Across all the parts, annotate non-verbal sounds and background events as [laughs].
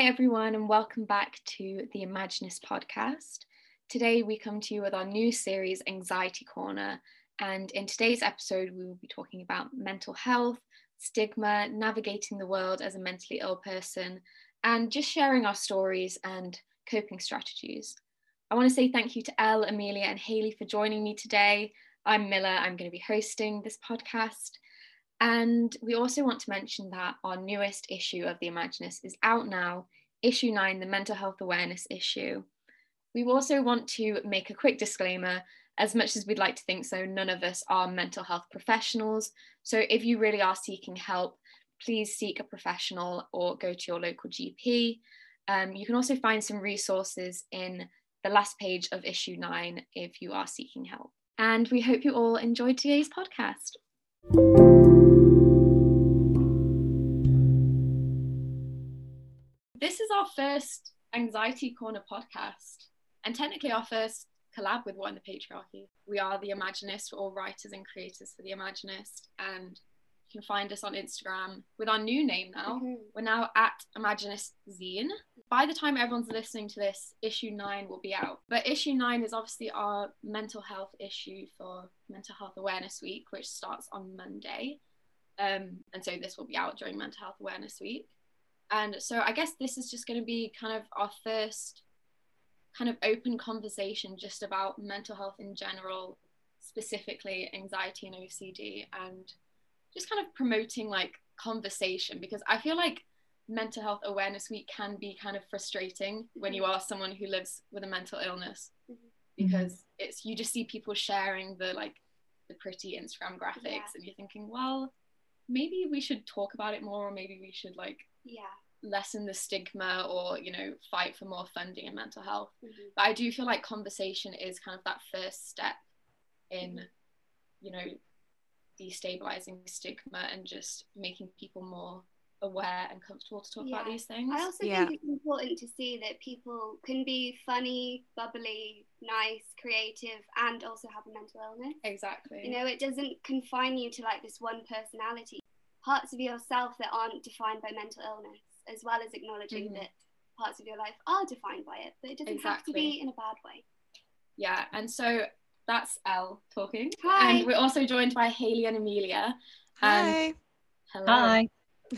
Hi, everyone, and welcome back to the Imaginist podcast. Today, we come to you with our new series, Anxiety Corner. And in today's episode, we will be talking about mental health, stigma, navigating the world as a mentally ill person, and just sharing our stories and coping strategies. I want to say thank you to Elle, Amelia, and Hayley for joining me today. I'm Miller, I'm going to be hosting this podcast. And we also want to mention that our newest issue of The Imaginist is out now, issue nine, the mental health awareness issue. We also want to make a quick disclaimer as much as we'd like to think so, none of us are mental health professionals. So if you really are seeking help, please seek a professional or go to your local GP. Um, you can also find some resources in the last page of issue nine if you are seeking help. And we hope you all enjoyed today's podcast. Our first Anxiety Corner podcast, and technically our first collab with What in the Patriarchy. We are the Imaginists, we're all writers and creators for the Imaginist, and you can find us on Instagram with our new name now. Mm-hmm. We're now at Imaginist Zine. By the time everyone's listening to this, issue nine will be out. But issue nine is obviously our mental health issue for Mental Health Awareness Week, which starts on Monday. Um, and so this will be out during Mental Health Awareness Week. And so I guess this is just going to be kind of our first kind of open conversation just about mental health in general, specifically anxiety and OCD, and just kind of promoting like conversation because I feel like mental health awareness week can be kind of frustrating when you mm-hmm. are someone who lives with a mental illness mm-hmm. because mm-hmm. it's you just see people sharing the like the pretty Instagram graphics yeah. and you're thinking, well, maybe we should talk about it more or maybe we should like yeah lessen the stigma or you know fight for more funding in mental health mm-hmm. but i do feel like conversation is kind of that first step in mm-hmm. you know destabilizing stigma and just making people more aware and comfortable to talk yeah. about these things. I also yeah. think it's important to see that people can be funny, bubbly, nice, creative, and also have a mental illness. Exactly. You know, it doesn't confine you to like this one personality. Parts of yourself that aren't defined by mental illness, as well as acknowledging mm-hmm. that parts of your life are defined by it, but it doesn't exactly. have to be in a bad way. Yeah, and so that's Elle talking. Hi. And we're also joined by Hayley and Amelia. Hi. And hello. Hi.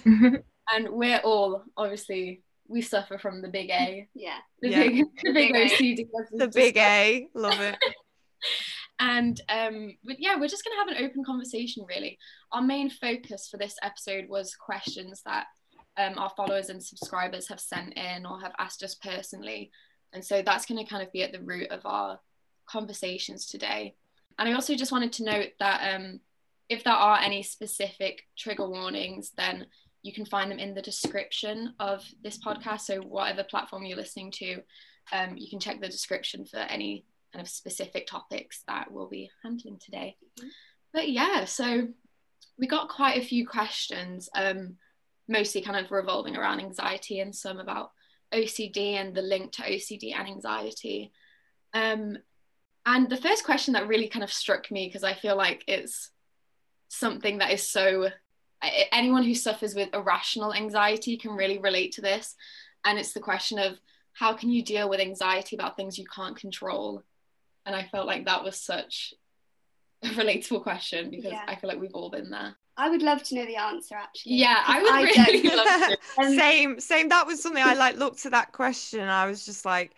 [laughs] and we're all obviously we suffer from the big A. [laughs] Yeah. The yeah. big the big OCD. The big A. Love it. [laughs] and um but yeah we're just going to have an open conversation really our main focus for this episode was questions that um, our followers and subscribers have sent in or have asked us personally and so that's going to kind of be at the root of our conversations today and i also just wanted to note that um, if there are any specific trigger warnings then you can find them in the description of this podcast so whatever platform you're listening to um, you can check the description for any kind of specific topics that we'll be handling today mm-hmm. but yeah so we got quite a few questions um, mostly kind of revolving around anxiety and some about OCD and the link to OCD and anxiety. Um, and the first question that really kind of struck me, because I feel like it's something that is so, anyone who suffers with irrational anxiety can really relate to this. And it's the question of how can you deal with anxiety about things you can't control? And I felt like that was such a relatable question because yeah. I feel like we've all been there. I would love to know the answer actually. Yeah, I would I really [laughs] love to. [laughs] Um, same, same. That was something I like looked at that question. I was just like,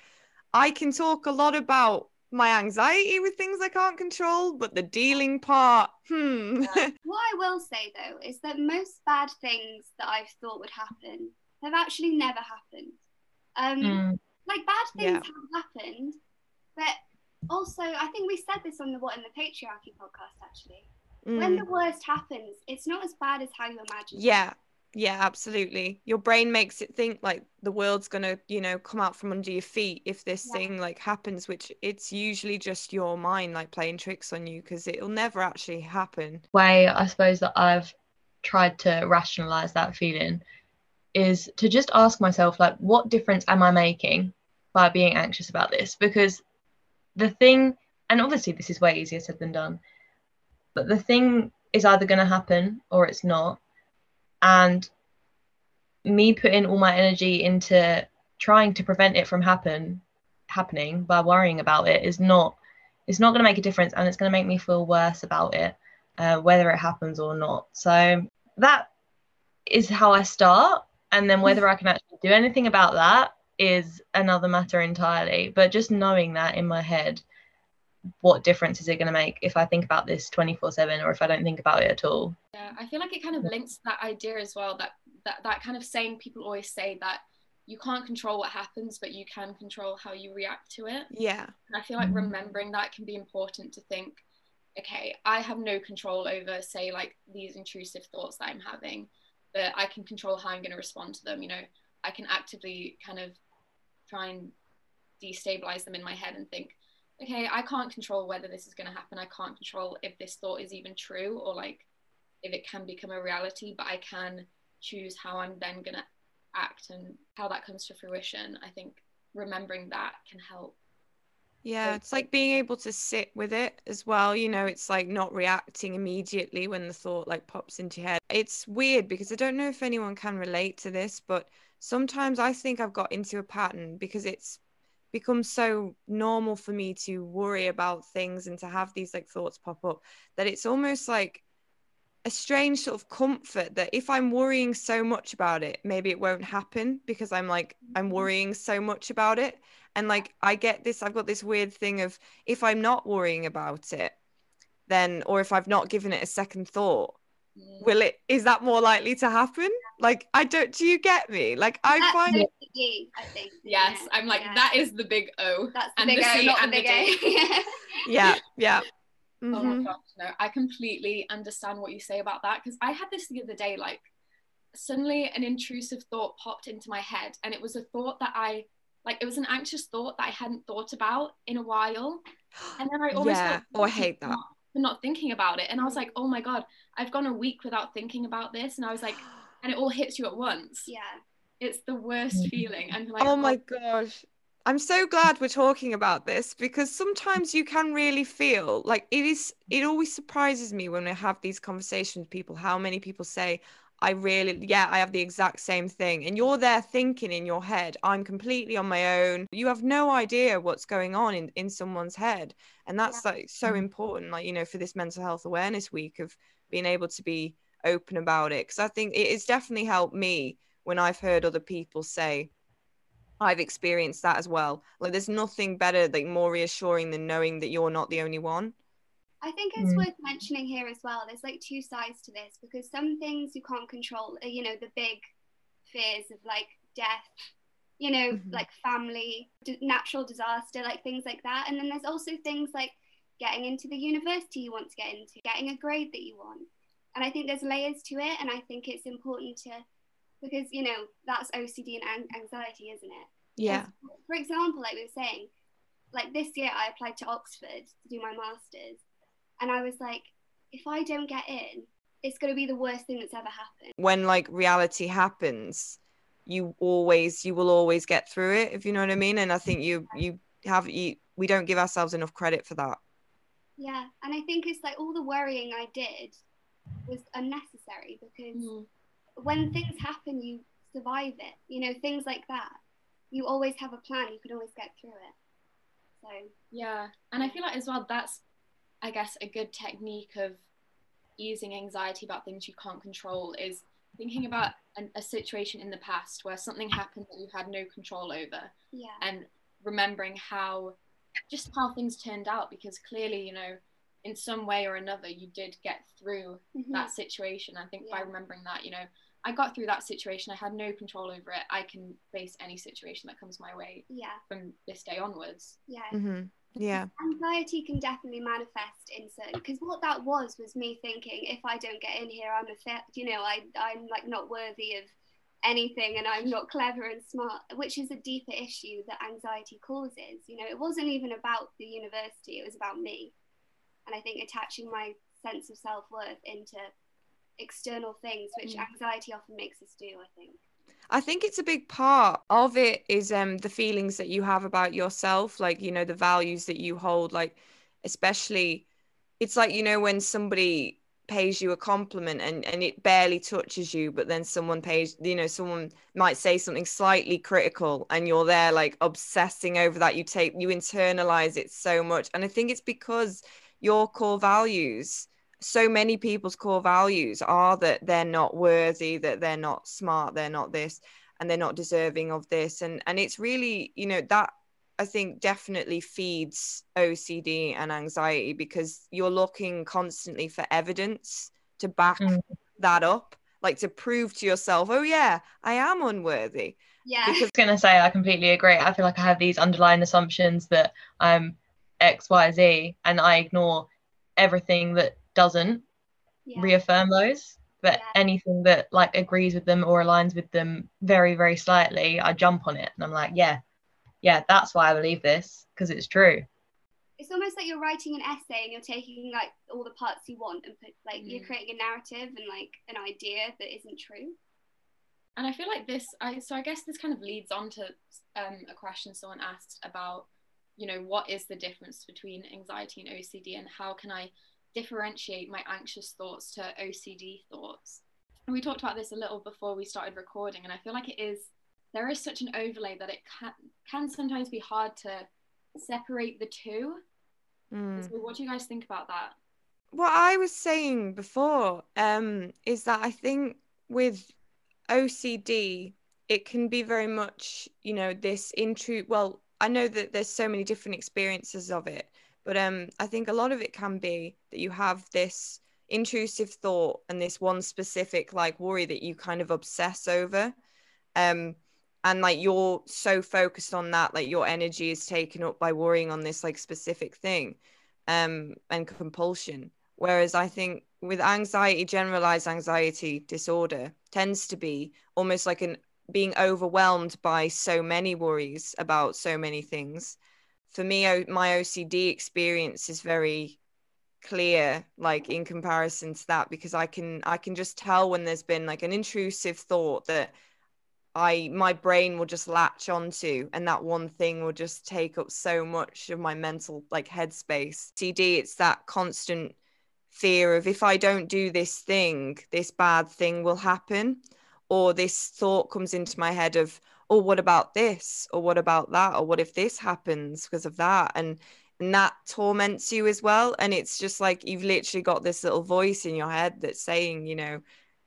I can talk a lot about my anxiety with things I can't control, but the dealing part, hmm. Yeah. [laughs] what I will say though is that most bad things that I've thought would happen have actually never happened. Um, mm. Like bad things yeah. have happened, but also I think we said this on the What in the Patriarchy podcast actually Mm. When the worst happens, it's not as bad as how you imagine. Yeah. Yeah, absolutely. Your brain makes it think like the world's gonna, you know, come out from under your feet if this yeah. thing like happens, which it's usually just your mind like playing tricks on you because it'll never actually happen. Way I suppose that I've tried to rationalize that feeling is to just ask myself like what difference am I making by being anxious about this? Because the thing and obviously this is way easier said than done but the thing is either going to happen or it's not. And me putting all my energy into trying to prevent it from happen happening by worrying about it is not it's not going to make a difference and it's going to make me feel worse about it uh, whether it happens or not. So that is how i start and then whether i can actually do anything about that is another matter entirely but just knowing that in my head what difference is it going to make if I think about this 24 7 or if I don't think about it at all? Yeah, I feel like it kind of mm. links that idea as well that, that that kind of saying people always say that you can't control what happens, but you can control how you react to it. Yeah. And I feel like mm. remembering that can be important to think, okay, I have no control over, say, like these intrusive thoughts that I'm having, but I can control how I'm going to respond to them. You know, I can actively kind of try and destabilize them in my head and think, okay, I can't control whether this is going to happen. I can't control if this thought is even true or like if it can become a reality, but I can choose how I'm then going to act and how that comes to fruition. I think remembering that can help. Yeah, it's like being able to sit with it as well. You know, it's like not reacting immediately when the thought like pops into your head. It's weird because I don't know if anyone can relate to this, but sometimes I think I've got into a pattern because it's become so normal for me to worry about things and to have these like thoughts pop up that it's almost like a strange sort of comfort that if I'm worrying so much about it, maybe it won't happen because I'm like, I'm mm-hmm. worrying so much about it. And like, I get this, I've got this weird thing of if I'm not worrying about it, then, or if I've not given it a second thought, will it is that more likely to happen like i don't do you get me like i that's find it I think yes yeah. i'm like yeah. that is the big o that's the big the o not the big a [laughs] yeah yeah mm-hmm. oh my mm-hmm. gosh no i completely understand what you say about that because i had this the other day like suddenly an intrusive thought popped into my head and it was a thought that i like it was an anxious thought that i hadn't thought about in a while and then i always yeah oh i hate that for not thinking about it. And I was like, oh my God, I've gone a week without thinking about this. And I was like, [gasps] and it all hits you at once. Yeah. It's the worst mm. feeling. And like, oh my gosh. I'm so glad we're talking about this because sometimes you can really feel like it is, it always surprises me when I have these conversations with people, how many people say, I really, yeah, I have the exact same thing. And you're there thinking in your head, I'm completely on my own. You have no idea what's going on in, in someone's head. And that's yeah. like so mm-hmm. important, like, you know, for this mental health awareness week of being able to be open about it. Cause I think it has definitely helped me when I've heard other people say, I've experienced that as well. Like, there's nothing better, like, more reassuring than knowing that you're not the only one. I think it's mm. worth mentioning here as well. There's like two sides to this because some things you can't control, you know, the big fears of like death, you know, mm-hmm. like family, d- natural disaster, like things like that. And then there's also things like getting into the university you want to get into, getting a grade that you want. And I think there's layers to it. And I think it's important to, because, you know, that's OCD and anxiety, isn't it? Yeah. For example, like we were saying, like this year I applied to Oxford to do my master's and I was like, if I don't get in, it's going to be the worst thing that's ever happened. When like reality happens, you always you will always get through it if you know what I mean. And I think you you have you we don't give ourselves enough credit for that. Yeah, and I think it's like all the worrying I did was unnecessary because mm. when things happen, you survive it. You know, things like that. You always have a plan. You can always get through it. So yeah, and I feel like as well that's I guess a good technique of easing anxiety about things you can't control is thinking about an, a situation in the past where something happened that you had no control over yeah. and remembering how just how things turned out because clearly you know in some way or another you did get through mm-hmm. that situation. I think yeah. by remembering that you know i got through that situation. I had no control over it. I can face any situation that comes my way yeah. from this day onwards. Yeah. Mm-hmm yeah. Anxiety can definitely manifest in certain because what that was was me thinking if i don't get in here i'm a fit you know i i'm like not worthy of anything and i'm not clever and smart which is a deeper issue that anxiety causes you know. It wasn't even about the university it was about me. And i think attaching my sense of self-worth into external things which mm. anxiety often makes us do i think I think it's a big part of it is um the feelings that you have about yourself, like you know the values that you hold, like especially it's like you know when somebody pays you a compliment and and it barely touches you but then someone pays you know someone might say something slightly critical and you're there like obsessing over that you take you internalize it so much. And i think it's because your core values so many people's core values are that they're not worthy that they're not smart they're not this and they're not deserving of this and and it's really you know that I think definitely feeds OCD and anxiety because you're looking constantly for evidence to back mm. that up, like to prove to yourself, oh, yeah, I am unworthy. Yeah. Because I was going to say, I completely agree. I feel like I have these underlying assumptions that I'm X, Y, Z, and I ignore everything that doesn't yeah. reaffirm those. But yeah. anything that like agrees with them or aligns with them very, very slightly, I jump on it and I'm like, yeah, yeah, that's why I believe this because it's true. It's almost like you're writing an essay and you're taking like all the parts you want and put like mm. you're creating a narrative and like an idea that isn't true. And I feel like this, I so I guess this kind of leads on to um, a question someone asked about, you know, what is the difference between anxiety and OCD, and how can I differentiate my anxious thoughts to OCD thoughts? And we talked about this a little before we started recording, and I feel like it is there is such an overlay that it can can sometimes be hard to separate the two. Mm. So what do you guys think about that? What I was saying before um, is that I think with OCD, it can be very much, you know, this intrude. Well, I know that there's so many different experiences of it, but um, I think a lot of it can be that you have this intrusive thought and this one specific like worry that you kind of obsess over. Um, and like you're so focused on that like your energy is taken up by worrying on this like specific thing um and compulsion whereas i think with anxiety generalized anxiety disorder tends to be almost like an being overwhelmed by so many worries about so many things for me my ocd experience is very clear like in comparison to that because i can i can just tell when there's been like an intrusive thought that I my brain will just latch onto and that one thing will just take up so much of my mental like headspace. CD it's that constant fear of if I don't do this thing, this bad thing will happen or this thought comes into my head of oh what about this? Or what about that? Or what if this happens because of that? And and that torments you as well. And it's just like you've literally got this little voice in your head that's saying you know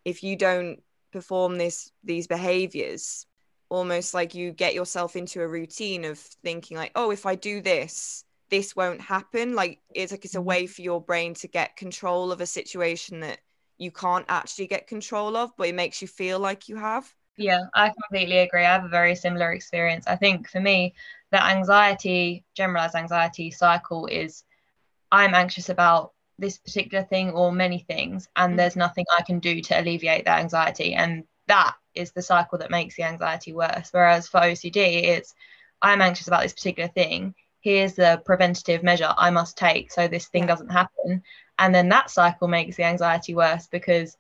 if you don't perform this these behaviors almost like you get yourself into a routine of thinking like oh if i do this this won't happen. Like it's like it's a mm-hmm. way for your brain to get control of a situation that you can't actually get control of but it makes you feel like you have yeah i completely agree. I have a very similar experience. I think for me the anxiety generalized anxiety cycle is i'm anxious about this particular thing or many things and mm. there's nothing i can do to alleviate that anxiety and that is the cycle that makes the anxiety worse. Whereas for ocd it's i'm anxious about this particular thing. Here's the preventative measure i must take so this thing yeah. doesn't happen. And then that cycle makes the anxiety worse because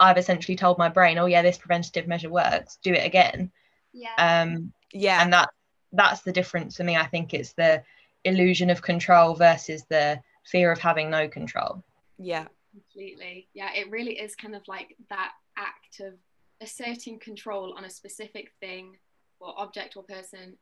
i've essentially told my brain oh yeah this preventative measure works do it again yeah um yeah and that that's the difference for me i think it's the illusion of control versus the fear of having no control. Yeah. Completely. Yeah, it really is kind of like that act of asserting control on a specific thing or object or person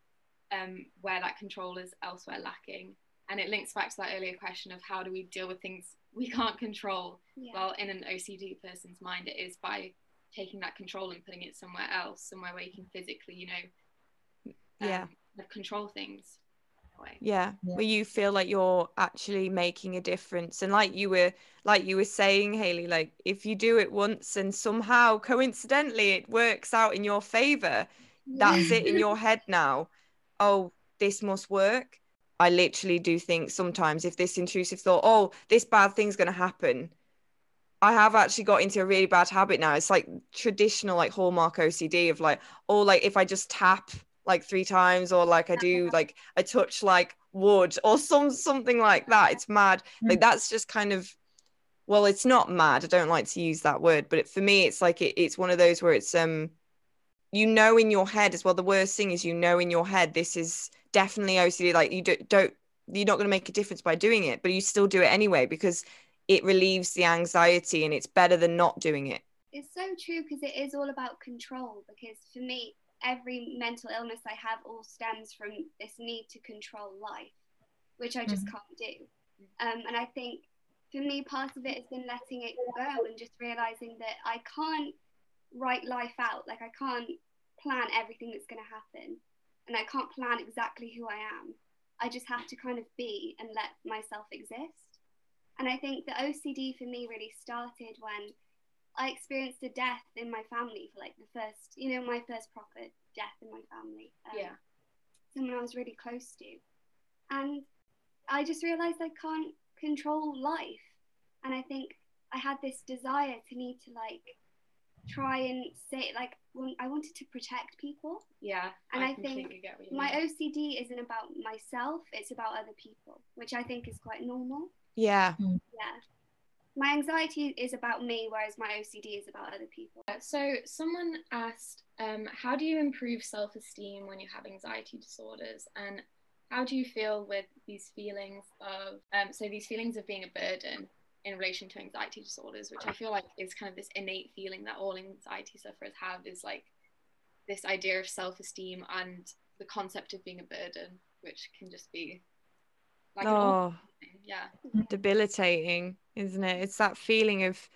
um, where that control is elsewhere lacking. And it links back to that earlier question of how do we deal with things we can't control? Yeah. Well, in an OCD person's mind, it is by taking that control and putting it somewhere else, somewhere where you can physically, you know, um, yeah, control things. Yeah, yeah. Where you feel like you're actually making a difference. And like you were like you were saying Hayley like if you do it once and somehow coincidentally it works out in your favor that's it in [laughs] your head now. Oh this must work i literally do think sometimes if this intrusive thought oh this bad thing's going to happen I have actually got into a really bad habit now. It's like traditional, like hallmark OCD of like, oh, like if I just tap like three times or like I do [laughs] like I touch like wood or some something like that. It's mad. Mm. Like that's just kind of well, it's not mad. I don't like to use that word, but it, for me, it's like it, it's one of those where it's um, you know, in your head as well. The worst thing is you know in your head this is definitely OCD. Like you do, don't, you're not going to make a difference by doing it, but you still do it anyway because it relieves the anxiety and it's better than not doing it it's so true because it is all about control because for me every mental illness i have all stems from this need to control life which i just mm-hmm. can't do um, and i think for me part of it has been letting it go and just realizing that i can't write life out like i can't plan everything that's going to happen and i can't plan exactly who i am i just have to kind of be and let myself exist and i think the ocd for me really started when I experienced a death in my family for like the first, you know, my first proper death in my family. Um, yeah. Someone I was really close to. And I just realized I can't control life. And I think I had this desire to need to like try and say, like, I wanted to protect people. Yeah. And I, I think my OCD isn't about myself, it's about other people, which I think is quite normal. Yeah. Yeah my anxiety is about me, whereas my OCD is about other people. So, someone asked, um, how do you improve self esteem when you have anxiety disorders? And how do you feel with these feelings of, um, so these feelings of being a burden in relation to anxiety disorders, which I feel like is kind of this innate feeling that all anxiety sufferers have, is like this idea of self esteem and the concept of being a burden, which can just be like oh, yeah, debilitating isn't it? It's that feeling of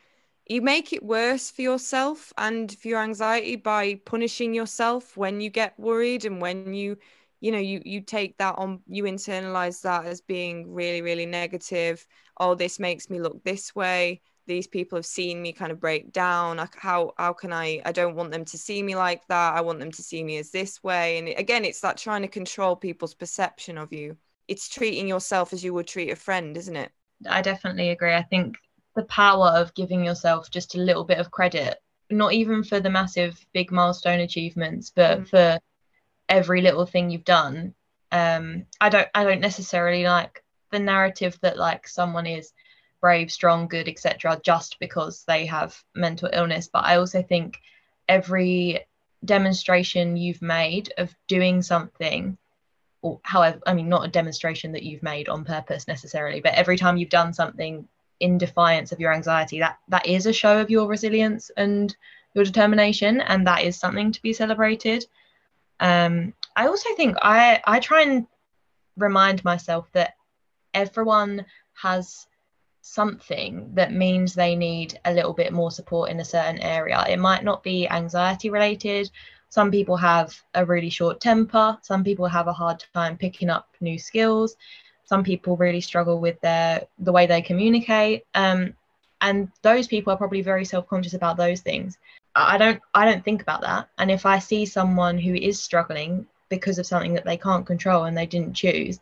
you make it worse for yourself and for your anxiety by punishing yourself when you get worried and when you you know you you take that on you internalize that as being really really negative. Oh this makes me look this way. These people have seen me kind of break down. How how can i i don't want them to see me like that. I want them to see me as this way. And again it's that trying to control people's perception of you. It's treating yourself as you would treat a friend isn't it? I definitely agree. I think the power of giving yourself just a little bit of credit, not even for the massive big milestone achievements, but mm. for every little thing you've done. Um, I don't I don't necessarily like the narrative that like someone is brave, strong, good, etc. just because they have mental illness. But I also think every demonstration you've made of doing something or however i mean not a demonstration that you've made on purpose necessarily but every time you've done something in defiance of your anxiety that that is a show of your resilience and your determination and that is something to be celebrated um, i also think i i try and remind myself that everyone has something that means they need a little bit more support in a certain area it might not be anxiety related some people have a really short temper. Some people have a hard time picking up new skills. Some people really struggle with their the way they communicate. Um, and those people are probably very self-conscious about those things. I don't I don't think about that. And if I see someone who is struggling because of something that they can't control and they didn't choose,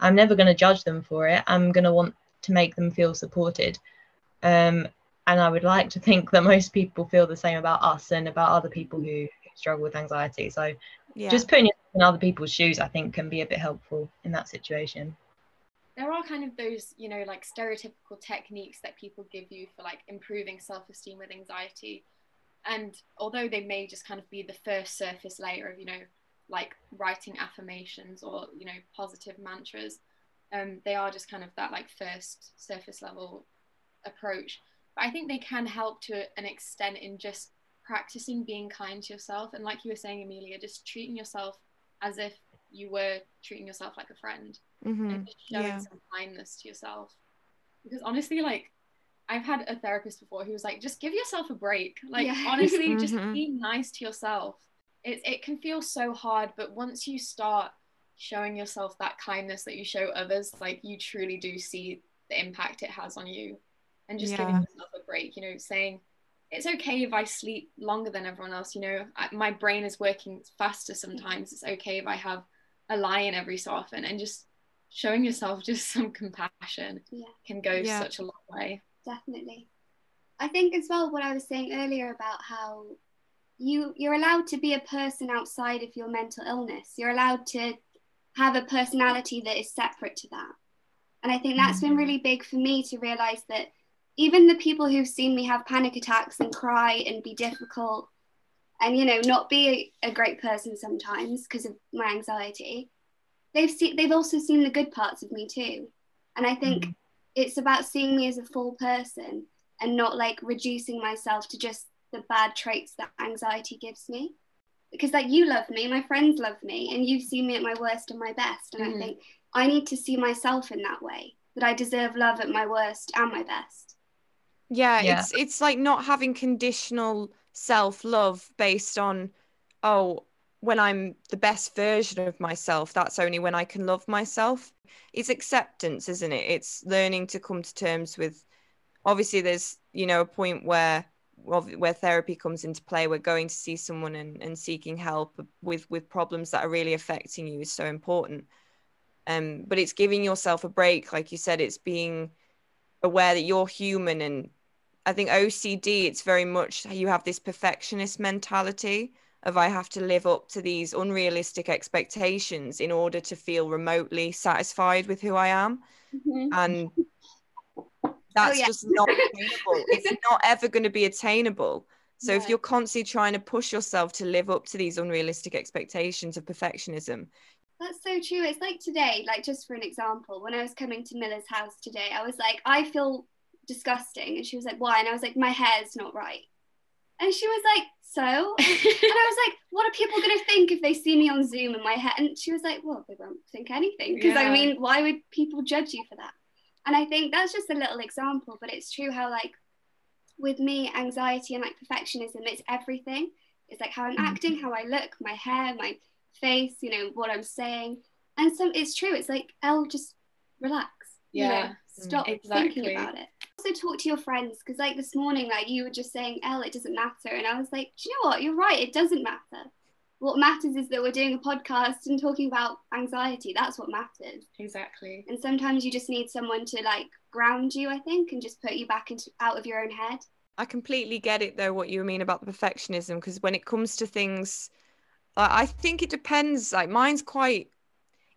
I'm never going to judge them for it. I'm going to want to make them feel supported. Um, and I would like to think that most people feel the same about us and about other people who struggle with anxiety. So yeah. just putting yourself in other people's shoes, I think, can be a bit helpful in that situation. There are kind of those, you know, like stereotypical techniques that people give you for like improving self esteem with anxiety. And although they may just kind of be the first surface layer of, you know, like writing affirmations or, you know, positive mantras, um, they are just kind of that like first surface level approach. But I think they can help to an extent in just practicing being kind to yourself and like you were saying amelia just treating yourself as if you were treating yourself like a friend mm-hmm. and showing yeah. some kindness to yourself because honestly like i've had a therapist before who was like just give yourself a break like yeah. honestly [laughs] mm-hmm. just be nice to yourself it, it can feel so hard but once you start showing yourself that kindness that you show others like you truly do see the impact it has on you and just yeah. giving yourself a break you know saying it's okay if I sleep longer than everyone else. You know, I, my brain is working faster sometimes. It's okay if I have a lion every so often, and just showing yourself just [laughs] some compassion yeah. can go yeah. such a long way. Definitely. I think as well what I was saying earlier about how you you're allowed to be a person outside of your mental illness. You're allowed to have a personality that is separate to that. And I think that's mm-hmm. been really big for me to realize that even the people who've seen me have panic attacks and cry and be difficult and you know not be a, a great person sometimes because of my anxiety they've seen they've also seen the good parts of me too and i think mm. It's about seeing me as a full person and not like reducing myself to just the bad traits that anxiety gives me because like you love me my friends love me and you've seen me at my worst and my best and mm. i think i need to see myself in that way that i deserve love at my worst and my best yeah, yeah. it's it's like not having conditional self-love based on oh when i'm the best version of myself that's only when i can love myself. It's acceptance isn't it? It's learning to come to terms with obviously there's you know a point where where therapy comes into play where going to see someone and, and seeking help with with problems that are really affecting you is so important. Um but it's giving yourself a break like you said it's being aware that you're human and i think ocd it's very much you have this perfectionist mentality of i have to live up to these unrealistic expectations in order to feel remotely satisfied with who i am mm-hmm. and Oh, that's oh, yeah. just not attainable. it's [laughs] not ever going to be attainable. So if you're constantly trying to push yourself to live up to these unrealistic expectations of perfectionism, that's so true. It's like today, like just for an example, when I was coming to Miller's house today, I was like, I feel disgusting. And she was like, why? And I was like, my hair's not right. And she was like, so? and I was [laughs] like, what are people going to think if they see me on Zoom in my hair? And she was like, well, they won't think anything. Because yeah. I mean, why would people judge you for that? And I think that's just a little example, but it's true how like with me, anxiety and like perfectionism, it's everything. It's like how I'm mm-hmm. acting, how I look, my hair, my face, you know, what I'm saying. And so it's true. It's like, Elle, just relax. Yeah. You know, Mm, stop exactly. thinking about it. Also talk to your friends because like this morning, like you were just saying, Elle, it doesn't matter. And I was like, do you know what? You're right. It doesn't matter what matters is that we're doing a podcast and talking about anxiety that's what matters exactly and sometimes you just need someone to like ground you i think and just put you back into out of your own head i completely get it though what you mean about the perfectionism because when it comes to things i think it depends like mine's quite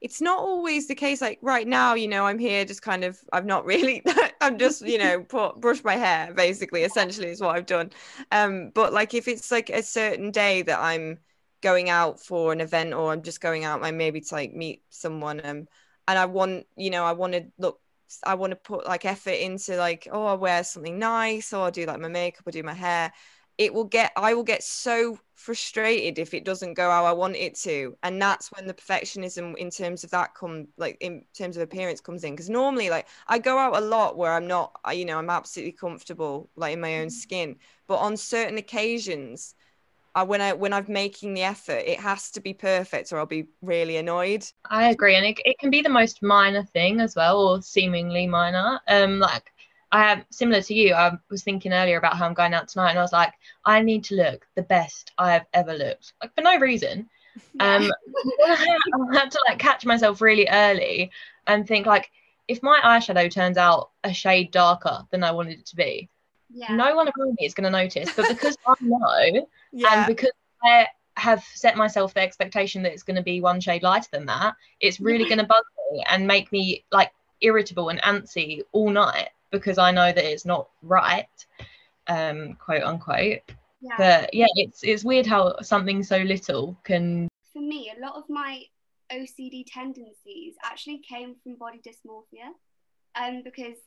it's not always the case like right now you know i'm here just kind of i've not really [laughs] i'm just you know [laughs] put brush my hair basically essentially is what i've done. Um but like if it's like a certain day that i'm going out for an event or I'm just going out like maybe to like meet someone um and I want you know I want to look I want to put like effort into like oh I wear something nice or I do like my makeup or do my hair it will get I will get so frustrated if it doesn't go how I want it to and that's when the perfectionism in terms of that come like in terms of appearance comes in because normally like I go out a lot where I'm not you know I'm absolutely comfortable like in my own mm-hmm. skin but on certain occasions I, when I when I'm making the effort, it has to be perfect, or I'll be really annoyed. I agree, and it, it can be the most minor thing as well, or seemingly minor. Um, like I am similar to you. I was thinking earlier about how I'm going out tonight, and I was like, I need to look the best I have ever looked, like for no reason. [laughs] Um, [laughs] I had to like catch myself really early and think like, if my eyeshadow turns out a shade darker than I wanted it to be, yeah. no one around me is going to notice. But because I [laughs] know, yeah. and because I have set myself the expectation that it's going to be one shade lighter than that, it's really going to bug me and make me like irritable and antsy all night because I know that it's not right, um, quote unquote. Yeah. But yeah, it's it's weird how something so little can. For me, a lot of my OCD tendencies actually came from body dysmorphia, um, because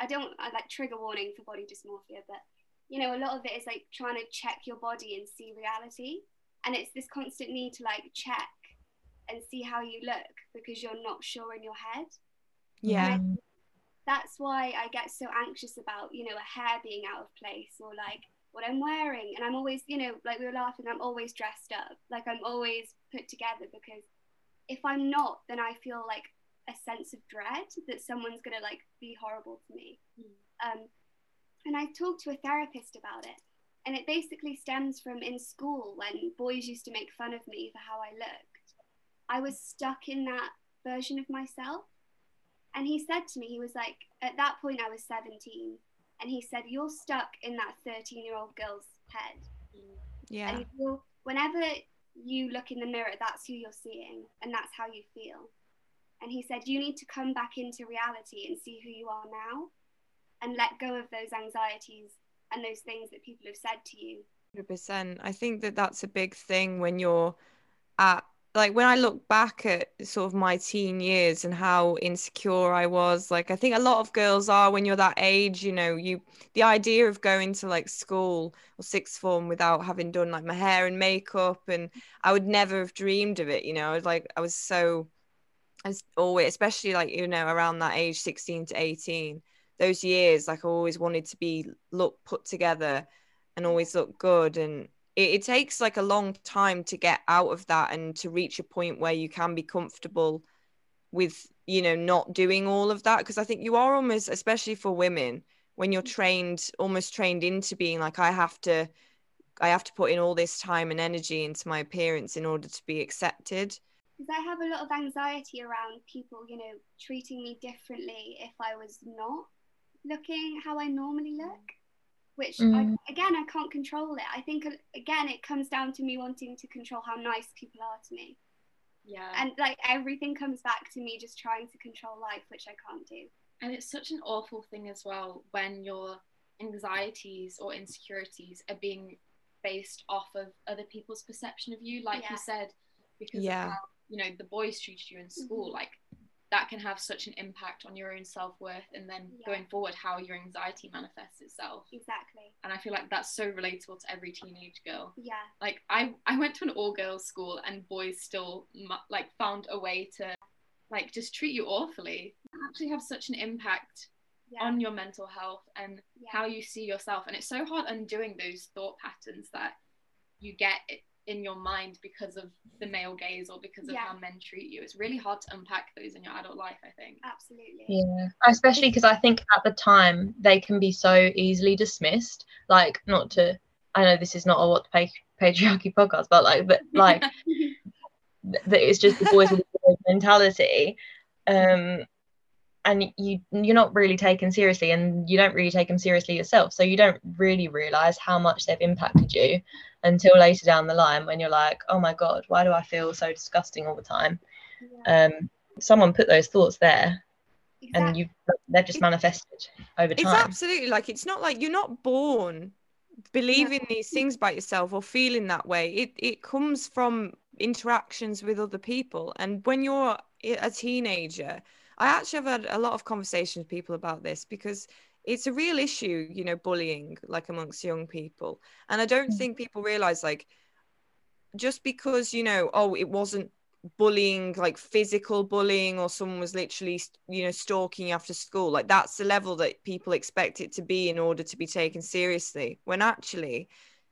I don't I like trigger warning for body dysmorphia, but you know, a lot of it is like trying to check your body and see reality. And it's this constant need to like check and see how you look because you're not sure in your head. Yeah. That's why I get so anxious about, you know, a hair being out of place or like what I'm wearing. And I'm always, you know, like we were laughing, I'm always dressed up. Like I'm always put together because if I'm not, then I feel like a sense of dread that someone's gonna like be horrible to me. Mm. Um, and I talked to a therapist about it, and it basically stems from in school when boys used to make fun of me for how I looked. I was stuck in that version of myself, and he said to me, he was like, at that point I was 17, and he said, "You're stuck in that 13-year-old girl's head." Yeah. And whenever you look in the mirror, that's who you're seeing, and that's how you feel. And he said, You need to come back into reality and see who you are now and let go of those anxieties and those things that people have said to you. 100%. I think that that's a big thing when you're like when I look back at sort of my teen years and how insecure I was, like I think a lot of girls are when you're that age, you know, you the idea of going to like school or sixth form without having done like my hair and makeup and I would never have dreamed of it, you know. I was like I was so as always, especially like, you know, around that age, 16 to 18, those years, like I always wanted to be look put together and always look good and it, it takes like a long time to get out of that and to reach a point where you can be comfortable with you know not doing all of that because i think you are almost especially for women when you're mm. trained almost trained into being like i have to i have to put in all this time and energy into my appearance in order to be accepted. Because i have a lot of anxiety around people you know treating me differently if i was not looking how i normally mm. look which mm. I, again I can't control it. I think again it comes down to me wanting to control how nice people are to me. Yeah. And like everything comes back to me just trying to control life, which I can't do. And it's such an awful thing as well when your anxieties or insecurities are being based off of other people's perception of you, like yeah. you said, because yeah. of how you know the boys treated you in school. Mm-hmm. Like that can have such an impact on your own self-worth and then yeah. going forward how your anxiety manifests itself exactly and i feel like that's so relatable to every teenage girl yeah like i i went to an all-girls school and boys still like found a way to like just treat you awfully actually have such an impact yeah. on your mental health and yeah. how you see yourself and it's so hard undoing those thought patterns that you get in your mind because of the male gaze or because of yeah. how men treat you. It's really hard to unpack those in your adult life, I think. Absolutely. Yeah, especially because I think at the time they can be so easily dismissed. Like, not to, I know this is not a what the patriarchy podcast, but like, but like, [laughs] that it's just the boys with mentality. Um, and you you're not really taken seriously and you don't really take them seriously yourself so you don't really realize how much they've impacted you until later down the line when you're like oh my god why do i feel so disgusting all the time yeah. um someone put those thoughts there exactly. and you they've just manifested over time it's absolutely like it's not like you're not born believing yeah. these things about yourself or feeling that way it it comes from interactions with other people and when you're a teenager I actually have had a lot of conversations with people about this because it's a real issue, you know, bullying like amongst young people. And I don't mm. think people realize like just because, you know, oh, it wasn't bullying like physical bullying or someone was literally you know stalking after school like that's the level that people expect it to be in order to be taken seriously when actually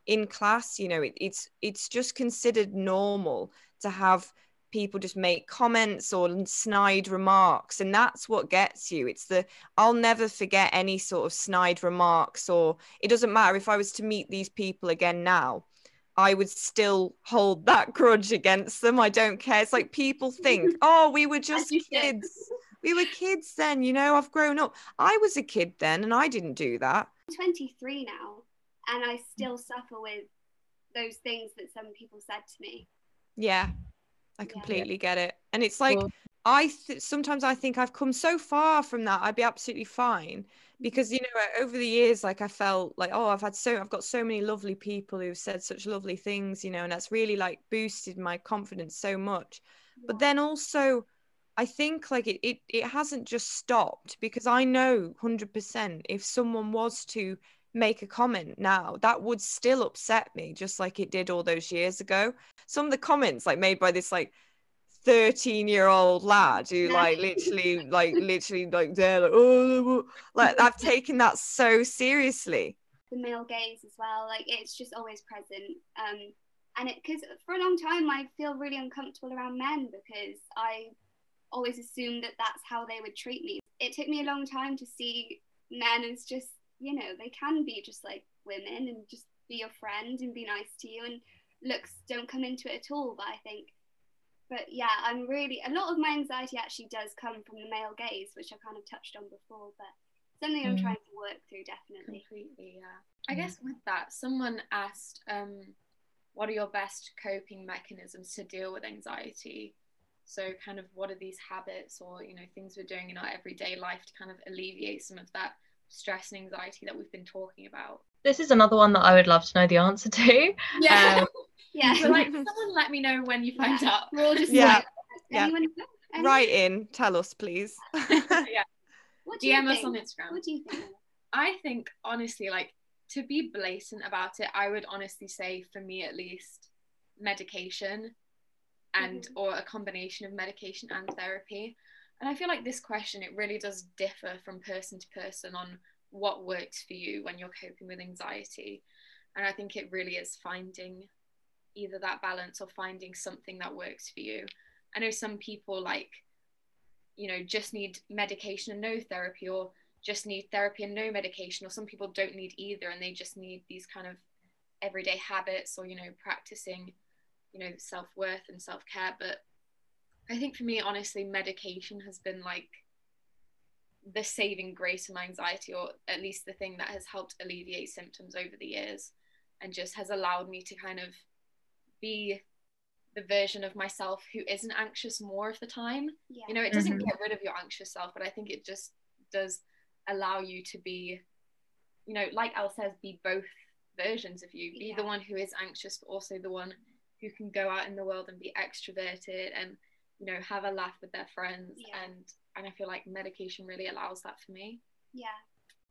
in class you know it, it's it's just considered normal to have people just make comments or snide remarks and that's what gets you. It's the i'll never forget any sort of snide remarks or it doesn't matter if i was to meet these people again now i would still hold [laughs] that grudge against them. I don't care. It's like people think [laughs] oh we were just kids. We were kids then you know i've grown up. I was a kid then and i didn't do that. I'm 23 now and i still suffer with those things that some people said to me. Yeah I completely yeah. get it. And it's like cool. I th- sometimes I think I've come so far from that. I'd be absolutely fine mm-hmm. because you know over the years like I felt like oh I've had so I've got so many lovely people who've said such lovely things, you know, and that's really like boosted my confidence so much. Yeah. But then also I think like it, it it hasn't just stopped because I know 100% if someone was to make a comment now, that would still upset me, just like it did all those years ago. Some of the comments like made by this like 13 year old lad who like literally like literally like they're like oh like [laughs] I've taken that so seriously. The male gaze as well, like it's just always present. Um and it because for a long time I feel really uncomfortable around men because I always assumed that that's how they would treat me. It took me a long time to see men as just you know they can be just like women and just be your friend and be nice to you and looks don't come into it at all but i think but yeah i'm really a lot of my anxiety actually does come from the male gaze which i kind of touched on before but something i'm mm. trying to work through definitely completely yeah i mm. guess with that someone asked um what are your best coping mechanisms to deal with anxiety so kind of what are these habits or you know things we're doing in our everyday life to kind of alleviate some of that stress and anxiety that we've been talking about? This is another one that I would love to know the answer to. Yeah. Um, [laughs] Yeah. So like, [laughs] someone let me know when you find Yeah. out. We're all just Yeah. like, Yeah. anyone know? Anyone? Write in, tell us, please. [laughs] yeah. What do you DM us on Instagram. What do you think? I think honestly, like to be blatant about it, I would honestly say for me at least, medication and Mhm. or a combination of medication and therapy. And I feel like this question it really does differ from person to person on what works for you when you're coping with anxiety. And I think it really is finding either that balance or finding something that works for you. I know some people like you know just need medication and no therapy or just need therapy and no medication or some people don't need either and they just need these kind of everyday habits or you know practicing you know self-worth and self-care but i think for me honestly medication has been like the saving grace of my anxiety or at least the thing that has helped alleviate symptoms over the years and just has allowed me to kind of be the version of myself who isn't anxious more of the time Yeah. you know it doesn't Mhm. get rid of your anxious self but i think it just does allow you to be you know like elle says be both versions of you be Yeah. the one who is anxious but also the one who can go out in the world and be extroverted and you know have a laugh with their friends Yeah. and and i feel like medication really allows that for me Yeah.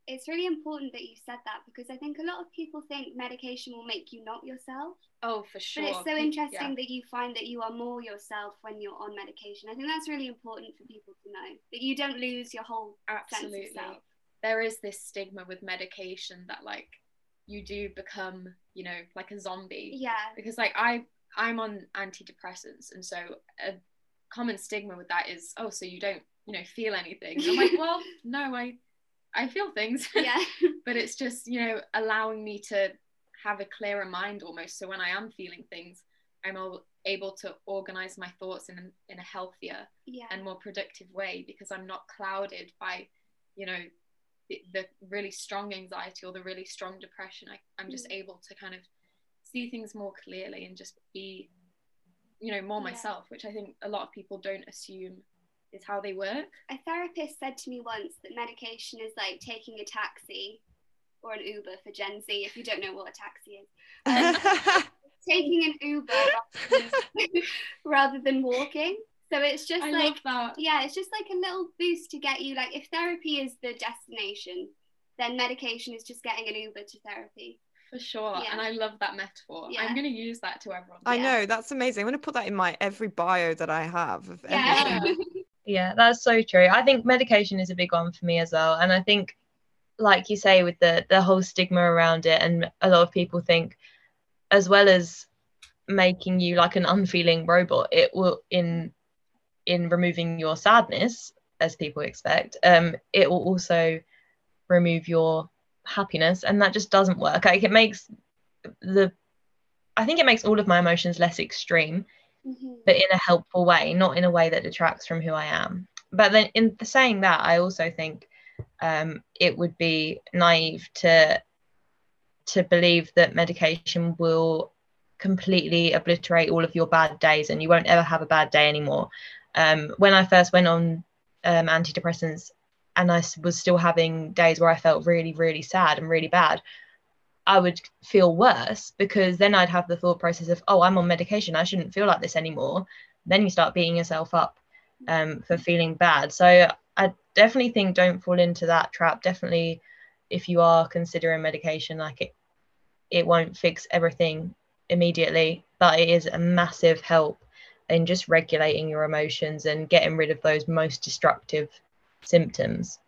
It's really important that you said that because I think a lot of people think medication will make you not yourself. oh for sure But it's so interesting yeah. that you find that you are more yourself when you're on medication. I think that's really important for people to know that you don't lose your whole absolutely sense of self. there is this stigma with medication that like you do become you know like a zombie Yeah. because like I I'm on antidepressants and so a common stigma with that is oh so you don't you know feel anything and I'm like [laughs] well no I I feel things [laughs] Yeah. [laughs] but it's just you know allowing me to have a clearer mind almost so when I am feeling things I'm all able to organize my thoughts in in a healthier yeah. and more productive way because I'm not clouded by you know the, the really strong anxiety or the really strong depression I, I'm just Mm. able to kind of see things more clearly and just be you know more Yeah. myself which I think a lot of people don't assume is how they work a therapist said to me once that medication is like taking a taxi or an Uber for Gen Z, if you don't know what a taxi is. Um, [laughs] taking an Uber rather than, [laughs] rather than walking. So it's just I like, yeah, it's just like a little boost to get you. Like, if therapy is the destination, then medication is just getting an Uber to therapy. for sure Yeah. and I love that metaphor Yeah. I'm going to use that to everyone I Yeah. know, that's amazing. I'm going to put that in my every bio that I have of Yeah. [laughs] Yeah, that's so true. I think medication is a big one for me as well. And I think, like you say, with the the whole stigma around it, and a lot of people think, as well as making you like an unfeeling robot, it will in in removing your sadness, as people expect, um, it will also remove your happiness, and that just doesn't work. Like it makes the I think it makes all of my emotions less extreme Mhm. but in a helpful way, not in a way that detracts from who I am. But then, in saying that, I also think um, it would be naive to to believe that medication will completely obliterate all of your bad days and you won't ever have a bad day anymore. Um, when I first went on um, antidepressants and I was still having days where I felt really, really sad and really bad, I would feel worse because then I'd have the thought process of, oh, I'm on medication. I shouldn't feel like this anymore. Then you start beating yourself up um, for feeling bad. So I definitely think don't fall into that trap. Definitely, if you are considering medication, like it, it won't fix everything immediately, but it is a massive help in just regulating your emotions and getting rid of those most destructive symptoms.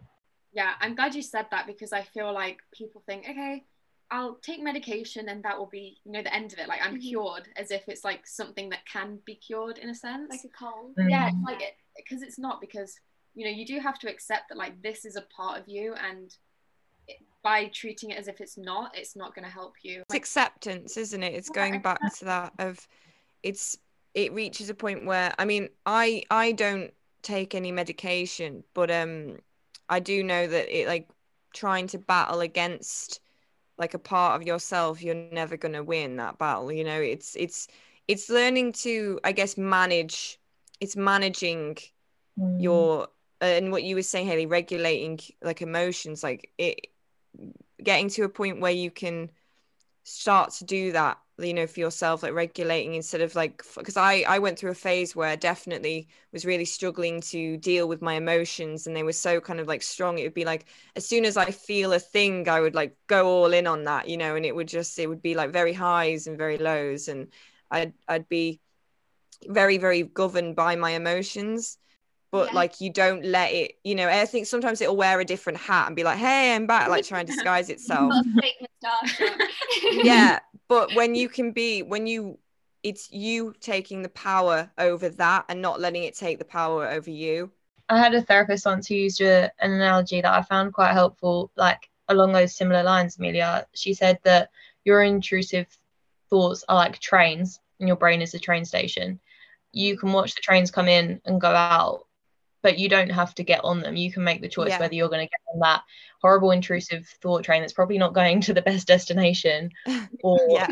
yeah I'm glad you said that because I feel like people think okay I'll take medication and that will be you know the end of it like I'm Mhm. cured as if it's like something that can be cured in a sense Like a cold. yeah Mm. it's like it because it's not because you know you do have to accept that like this is a part of you and it, by treating it as if it's not it's not going to help you It's acceptance, isn't it? It's going back to that of it's it reaches a point where I mean, I I don't take any medication, but um I do know that it like trying to battle against like a part of yourself, you're never going to win that battle, you know. It's it's it's learning to I guess manage it's managing Mm. your and what you were saying Hayley regulating like emotions like it getting to a point where you can start to do that you know for yourself like regulating instead of like because i i went through a phase where I definitely was really struggling to deal with my emotions and they were so kind of like strong. It would be like as soon as i feel a thing i would like go all in on that you know and it would just it would be like very highs and very lows and i'd i'd be very very governed by my emotions. But yeah. like you don't let it you know i think sometimes it'll wear a different hat and be like hey i'm back like try and disguise [laughs] itself. yeah but when you can be when you it's you taking the power over that and not letting it take the power over you. I had a therapist once who used a, an analogy that i found quite helpful like along those similar lines amelia. She said that your intrusive thoughts are like trains and your brain is a train station. You can watch the trains come in and go out but you don't have to get on them. You can make the choice yeah. whether you're going to get on that horrible intrusive thought train that's probably not going to the best destination [laughs] or yeah.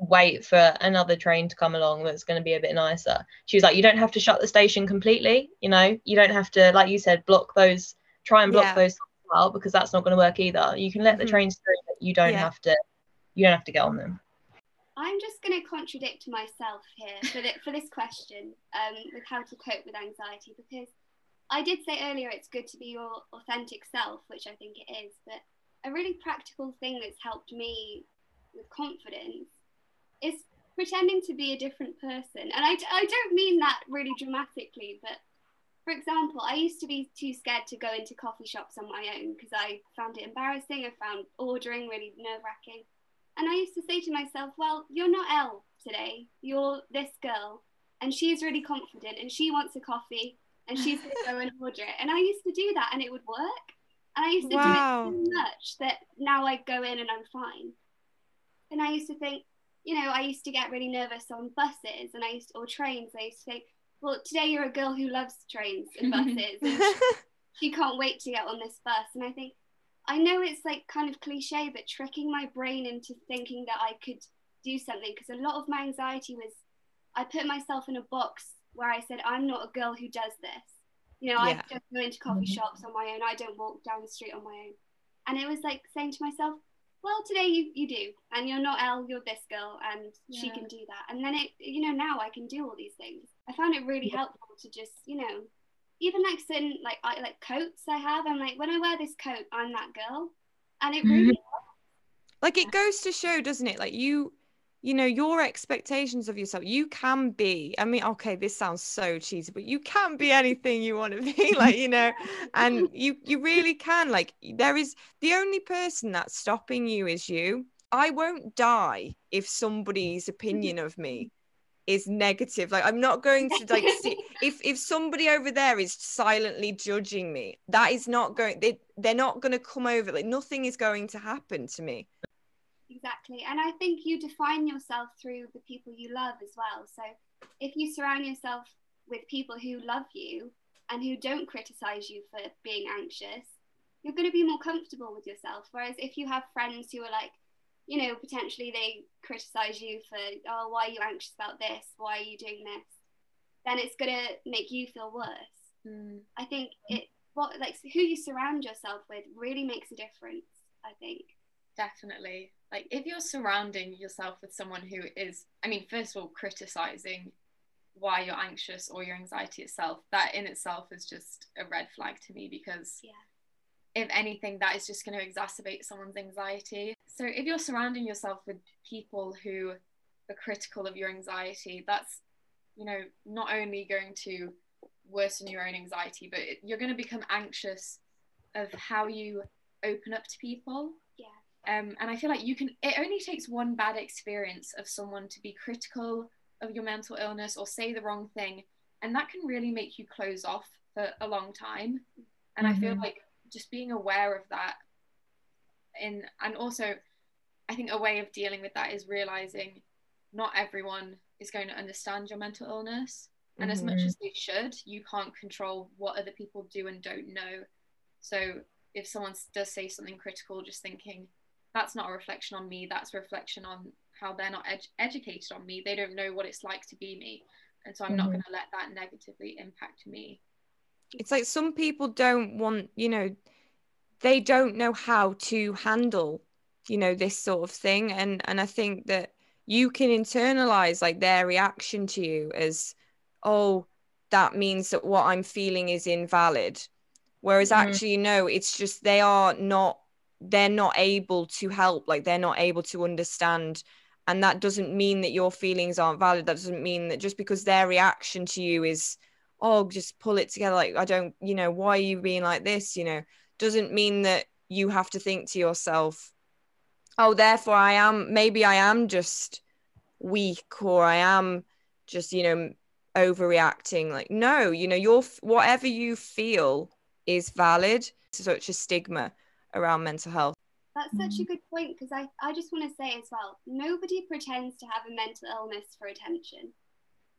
wait for another train to come along that's going to be a bit nicer. She was like, you don't have to shut the station completely, you know, you don't have to, like you said, block those, try and block yeah. those out because that's not going to work either. You can let mm-hmm. the trains through, but you don't yeah. have to, you don't have to get on them. I'm just going to contradict myself here for, the, for this question um, with how to cope with anxiety because I did say earlier it's good to be your authentic self, which I think it is, but a really practical thing that's helped me with confidence is pretending to be a different person. And I, I don't mean that really dramatically, but for example, I used to be too scared to go into coffee shops on my own because I found it embarrassing. I found ordering really nerve wracking. And I used to say to myself, well, you're not Elle today, you're this girl. And she's really confident and she wants a coffee and she's going to go and order it. And I used to do that and it would work. And I used to wow. do it so much that now I go in and I'm fine. And I used to think, you know, I used to get really nervous on buses and I used to, or trains. I used to think, well, today you're a girl who loves trains and [laughs] buses. and she can't wait to get on this bus. And I think, I know it's like kind of cliche, but tricking my brain into thinking that I could do something because a lot of my anxiety was I put myself in a box where I said, I'm not a girl who does this. You know, yeah. I don't go into coffee mm-hmm. shops on my own. I don't walk down the street on my own. And it was like saying to myself, well, today you, you do. And you're not Elle, you're this girl. And yeah. she can do that. And then it, you know, now I can do all these things. I found it really yeah. helpful to just, you know, even like certain, like, I, like coats I have. I'm like, when I wear this coat, I'm that girl. And it really mm-hmm. Like it goes to show, doesn't it? Like you, you know your expectations of yourself you can be i mean okay this sounds so cheesy but you can be anything you want to be [laughs] like you know and [laughs] you you really can like there is the only person that's stopping you is you. I won't die if somebody's opinion of me is negative like i'm not going to like see [laughs] if if somebody over there is silently judging me that is not going they, they're not going to come over like nothing is going to happen to me exactly. And I think you define yourself through the people you love as well. So if you surround yourself with people who love you and who don't criticize you for being anxious, you're going to be more comfortable with yourself. Whereas if you have friends who are like, you know, potentially they criticize you for, oh, why are you anxious about this? Why are you doing this? Then it's going to make you feel worse. Mm. I think it, what, like, who you surround yourself with really makes a difference, I think. Definitely. Like if you're surrounding yourself with someone who is i mean first of all criticizing why you're anxious or your anxiety itself that in itself is just a red flag to me because yeah. if anything that is just going to exacerbate someone's anxiety. So if you're surrounding yourself with people who are critical of your anxiety that's you know not only going to worsen your own anxiety but you're going to become anxious of how you open up to people um, and I feel like you can, it only takes one bad experience of someone to be critical of your mental illness or say the wrong thing. And that can really make you close off for a long time. And mm-hmm. I feel mm-hmm. like just being aware of that in, and also I think a way of dealing with that is realizing not everyone is going to understand your mental illness. And mm-hmm. as much mm-hmm. as they should, you can't control what other people do and don't know. So if someone does say something critical, just thinking, that's not a reflection on me that's a reflection on how they're not ed- educated on me. They don't know what it's like to be me. And so i'm mm-hmm. not going to let that negatively impact me. It's like some people don't want you know they don't know how to handle you know this sort of thing. And and i think that you can internalize like their reaction to you as oh that means that what i'm feeling is invalid. Whereas mm-hmm. actually no it's just they are not they're not able to help like they're not able to understand. And that doesn't mean that your feelings aren't valid. That doesn't mean that just because their reaction to you is oh just pull it together like i don't you know why are you being like this? You know doesn't mean that you have to think to yourself oh therefore i am maybe i am just weak or i am just you know overreacting. Like no you know your whatever you feel is valid. Such a stigma around mental health. That's such a good point because I, I just want to say as well nobody pretends to have a mental illness for attention.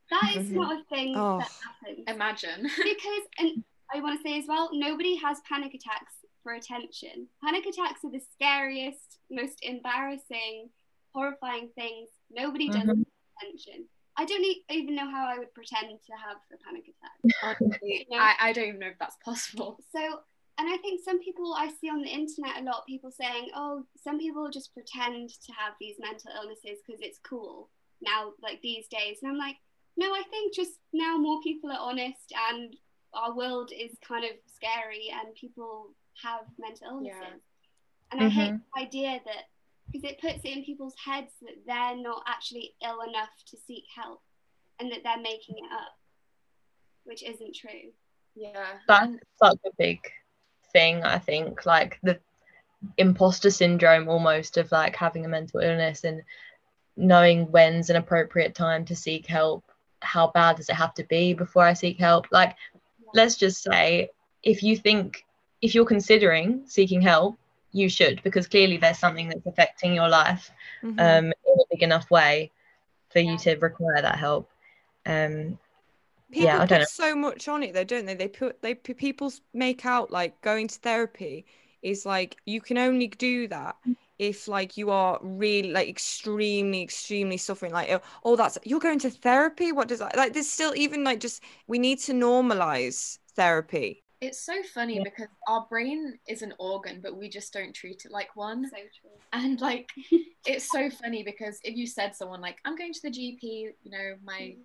That is not a thing oh, that happens. Imagine. [laughs] Because and i want to say as well nobody has panic attacks for attention. Panic attacks are the scariest most embarrassing horrifying things. Nobody does mm-hmm. attention. I don't even know how I would pretend to have a panic attack. Honestly, [laughs] you know? I, I don't even know if that's possible. So, and I think some people I see on the internet a lot people saying, oh, some people just pretend to have these mental illnesses because it's cool now, like these days. And I'm like, no, I think just now more people are honest and our world is kind of scary and people have mental illnesses. Yeah. And mm-hmm. I hate mm-hmm. the idea that because it puts it in people's heads that they're not actually ill enough to seek help and that they're making it up, which isn't true. Yeah. That's such a big thing, I think. Like the imposter syndrome almost of like having a mental illness and knowing when's an appropriate time to seek help. How bad does it have to be before I seek help? Like, let's just say if you think, if you're considering seeking help, you should because clearly there's something that's affecting your life mm-hmm. um, in a big enough way for you to require that help. Um, people yeah, I don't know. so much on it though, don't they? They put they people make out like going to therapy is like you can only do that if like you are really like extremely extremely suffering like oh, oh that's you're going to therapy what does that like there's still even like just we need to normalize therapy it's so funny yeah. because our brain is an organ, but we just don't treat it like one. So true. And like, [laughs] it's so funny because if you said someone like, "I'm going to the GP," you know, my mm.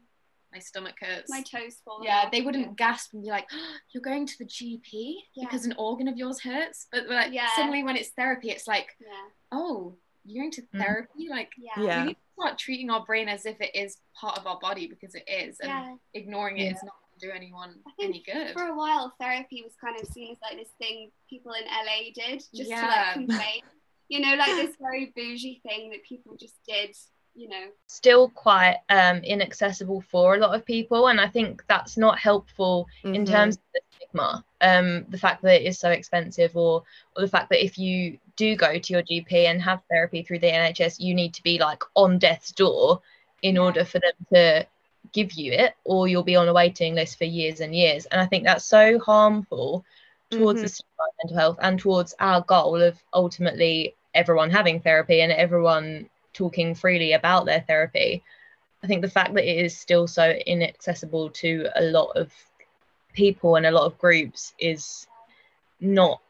My stomach hurts, my toes fall. Yeah, they wouldn't yeah. gasp and be like, oh, [gasps] "You're going to the GP yeah. because an organ of yours hurts." But like, yeah. suddenly when it's therapy, it's like, "Oh, you're going to mm. therapy?" Mm. Like, yeah. we need to start treating our brain as if it is part of our body because it is, and ignoring it is not going to do anyone any good. For a while, therapy was kind of seen as like this thing people in LA did just yeah. to like complain. you know, like [laughs] this very bougie thing that people just did. You know, still quite um, inaccessible for a lot of people, and I think that's not helpful mm-hmm. in terms of the stigma. Um, the fact that it is so expensive, or or the fact that if you do go to your GP and have therapy through the NHS, you need to be like on death's door in order for them to give you it or you'll be on a waiting list for years and years and i think that's so harmful towards mm-hmm. the mental health and towards our goal of ultimately everyone having therapy and everyone talking freely about their therapy i think the fact that it is still so inaccessible to a lot of people and a lot of groups is not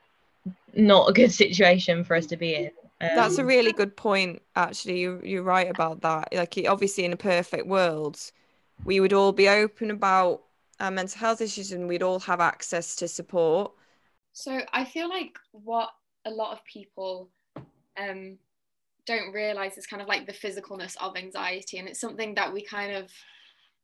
not a good [laughs] situation for us to be in. Um, that's a really good point actually. You, you're right about that. Like obviously in a perfect world we would all be open about our mental health issues and we'd all have access to support. So I feel like what a lot of people um, don't realize is kind of like the physicalness of anxiety, and it's something that we kind of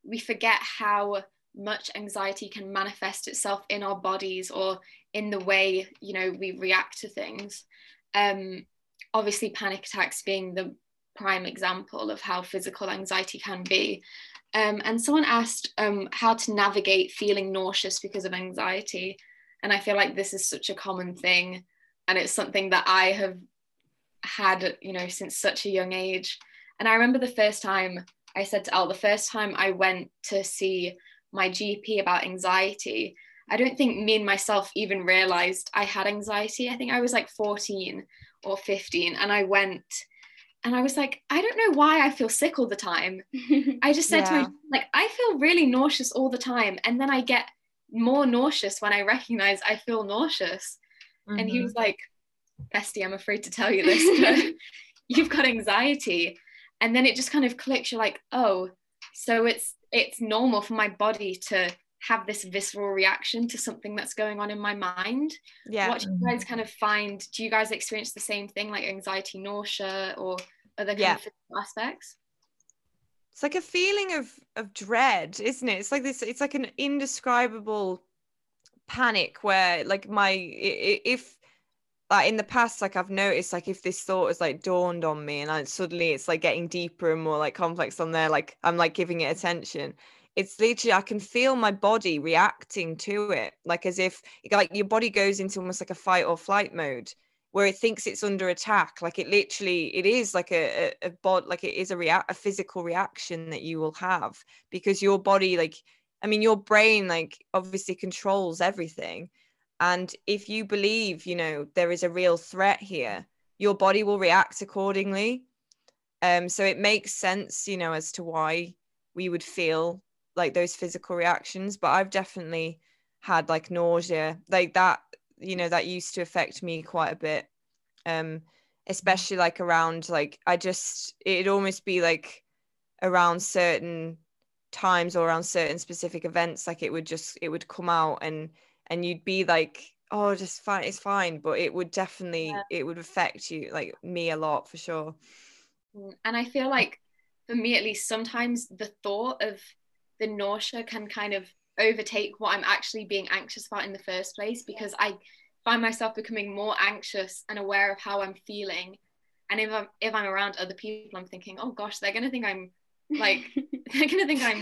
we forget how much anxiety can manifest itself in our bodies or in the way you know we react to things. Um, obviously, panic attacks being the prime example of how physical anxiety can be. Um, and someone asked um, how to navigate feeling nauseous because of anxiety. And I feel like this is such a common thing. And it's something that I have had, you know, since such a young age. And I remember the first time I said to Elle, the first time I went to see my GP about anxiety, I don't think me and myself even realized I had anxiety. I think I was like 14 or 15. And I went and I was like, I don't know why I feel sick all the time. [laughs] I just said yeah. to myself, like, I feel really nauseous all the time. And then I get more nauseous when I recognize I feel nauseous. Mm-hmm. And he mm-hmm. was like, Bestie, I'm afraid to tell you this, but [laughs] you've got anxiety. and then it just kind of clicks. You're like oh so it's it's normal for my body to have this visceral reaction to something that's going on in my mind. Yeah. What do you guys kind of find? Do you guys experience the same thing like anxiety nausea or other kind yeah. aspects? It's like a feeling of of dread isn't it? It's like this it's like an indescribable panic where like my if like in the past like i've noticed like if this thought has like dawned on me and I, suddenly it's like getting deeper and more like complex on there like i'm like giving it attention it's literally i can feel my body reacting to it like as if like your body goes into almost like a fight or flight mode where it thinks it's under attack like it literally it is like a a, a like it is a react a physical reaction that you will have because your body like i mean your brain like obviously controls everything and if you believe, you know, there is a real threat here, your body will react accordingly. Um, so it makes sense, you know, as to why we would feel like those physical reactions. But I've definitely had like nausea, like that, you know, that used to affect me quite a bit. Um, especially like around like I just it'd almost be like around certain times or around certain specific events, like it would just it would come out and and you'd be like oh just fine it's fine but it would definitely yeah. it would affect you like me a lot for sure. Mm, and i feel like for me at least sometimes the thought of the nausea can kind of overtake what i'm actually being anxious about in the first place because i find myself becoming more anxious and aware of how i'm feeling. And if i'm if i'm around other people i'm thinking oh gosh they're going to think i'm like [laughs] [laughs] they're gonna think I'm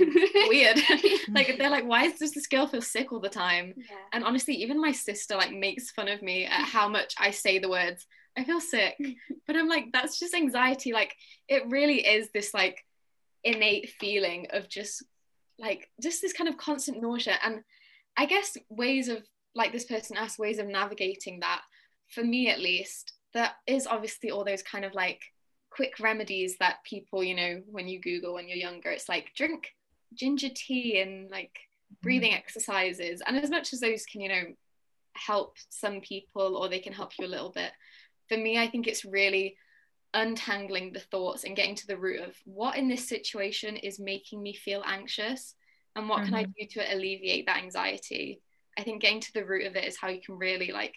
weird. [laughs] like they're like, why does this girl feel sick all the time? Yeah. And honestly, even my sister like makes fun of me at how much I say the words, I feel sick. But I'm like, that's just anxiety. Like it really is this like innate feeling of just like just this kind of constant nausea. And I guess ways of like this person asked ways of navigating that, for me at least, that is obviously all those kind of like quick remedies that people, you know, when you Google when you're younger, it's like drink ginger tea and like breathing mm-hmm. exercises. And as much as those can, you know, help some people or they can help you a little bit, for me, I think it's really untangling the thoughts and getting to the root of what in this situation is making me feel anxious and what mm-hmm. can I mm-hmm. do to alleviate that anxiety. I think getting to the root of it is how you can really like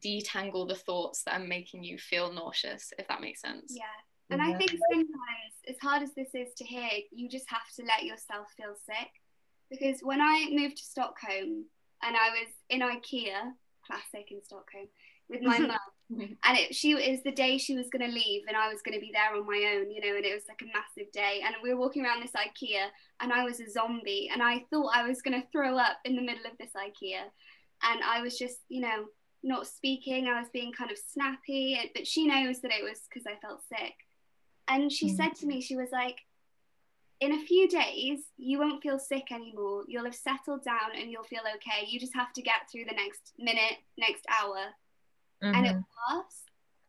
detangle the thoughts that are making you feel nauseous, if that makes sense. Yeah. And I think sometimes, as hard as this is to hear, you just have to let yourself feel sick. Because when I moved to Stockholm and I was in IKEA, classic in Stockholm, with my [laughs] mum, and it, she it was the day she was going to leave, and I was going to be there on my own, you know, and it was like a massive day. And we were walking around this IKEA, and I was a zombie, and I thought I was going to throw up in the middle of this IKEA. And I was just, you know, not speaking. I was being kind of snappy, but she knows that it was because I felt sick. And she mm. said to me, she was like, in a few days, you won't feel sick anymore. You'll have settled down and you'll feel okay. You just have to get through the next minute, next hour, mm-hmm. and it will pass.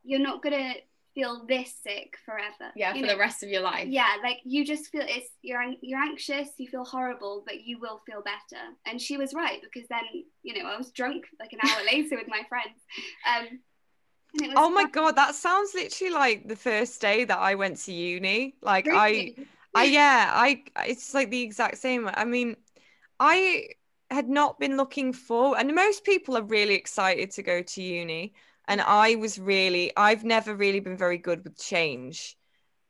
You're not going to feel this sick forever. Yeah, for know? the rest of your life. Yeah, like you just feel it's you're you're anxious, you feel horrible, but you will feel better. And she was right because then you know I was drunk like an hour [laughs] later with my friends. Um, oh my god, that sounds literally like the first day that I went to uni. Like really? I, I yeah, I it's like the exact same. I mean, I had not been looking for, and most people are really excited to go to uni and I was really I've never really been very good with change.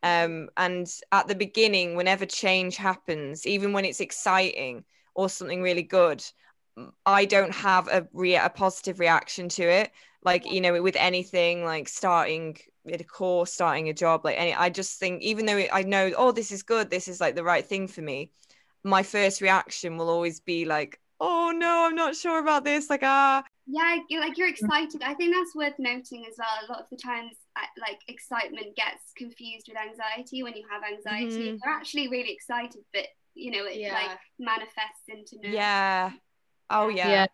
Um, and at the beginning, whenever change happens, even when it's exciting or something really good, I don't have a re- a positive reaction to it. Like you know, with anything like starting a course, starting a job, like any, I just think even though I know, oh, this is good, this is like the right thing for me, my first reaction will always be like, oh no, I'm not sure about this. Like ah, yeah like you're excited i think that's worth noting as well a lot of the times like excitement gets confused with anxiety when you have anxiety mm-hmm. they're actually really excited but you know it yeah. like manifests into nerves. yeah oh yeah. yeah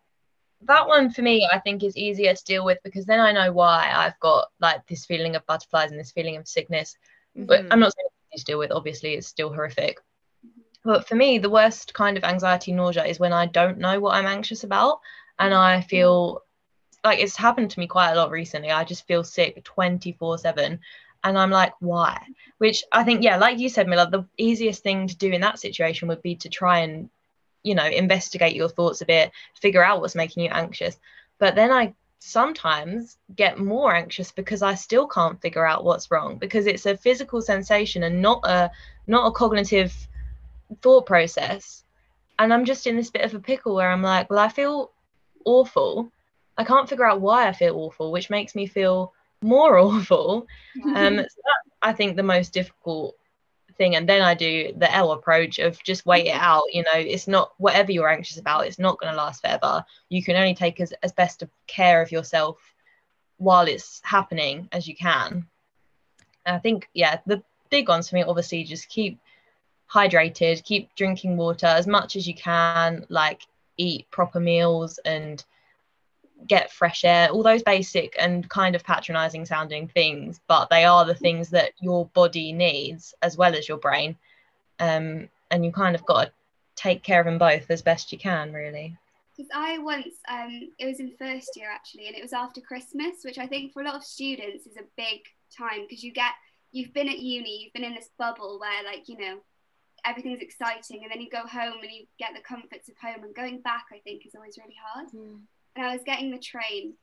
that one for me i think is easier to deal with because then i know why i've got like this feeling of butterflies and this feeling of sickness mm-hmm. but i'm not saying it's to deal with obviously it's still horrific mm-hmm. but for me the worst kind of anxiety nausea is when i don't know what i'm anxious about and I feel like it's happened to me quite a lot recently. I just feel sick 24 7 and I'm like, why? Which I think, yeah, like you said, Mila, the easiest thing to do in that situation would be to try and, you know, investigate your thoughts a bit, figure out what's making you anxious. But then I sometimes get more anxious because I still can't figure out what's wrong because it's a physical sensation and not a not a cognitive thought process. And I'm just in this bit of a pickle where I'm like, well, I feel awful. I can't figure out why I feel awful, which makes me feel more [laughs] awful. Um, so that's, I think, the most difficult thing. And then I do the Elle approach of just wait it out. You know, it's not whatever you're anxious about, it's not going to last forever. You can only take as, as best of care of yourself while it's happening as you can. And I think, yeah, the big ones for me, obviously, just keep hydrated, keep drinking water as much as you can, like eat proper meals and get fresh air, all those basic and kind of patronizing sounding things, but they are the things that your body needs as well as your brain. Um, and you kind of got to take care of them both as best you can, really. Because I once, um, it was in first year actually, and it was after Christmas, which I think for a lot of students is a big time because you get, you've been at uni, you've been in this bubble where, like, you know, everything's exciting, and then you go home and you get the comforts of home, and going back, I think, is always really hard. Mm and I was getting the train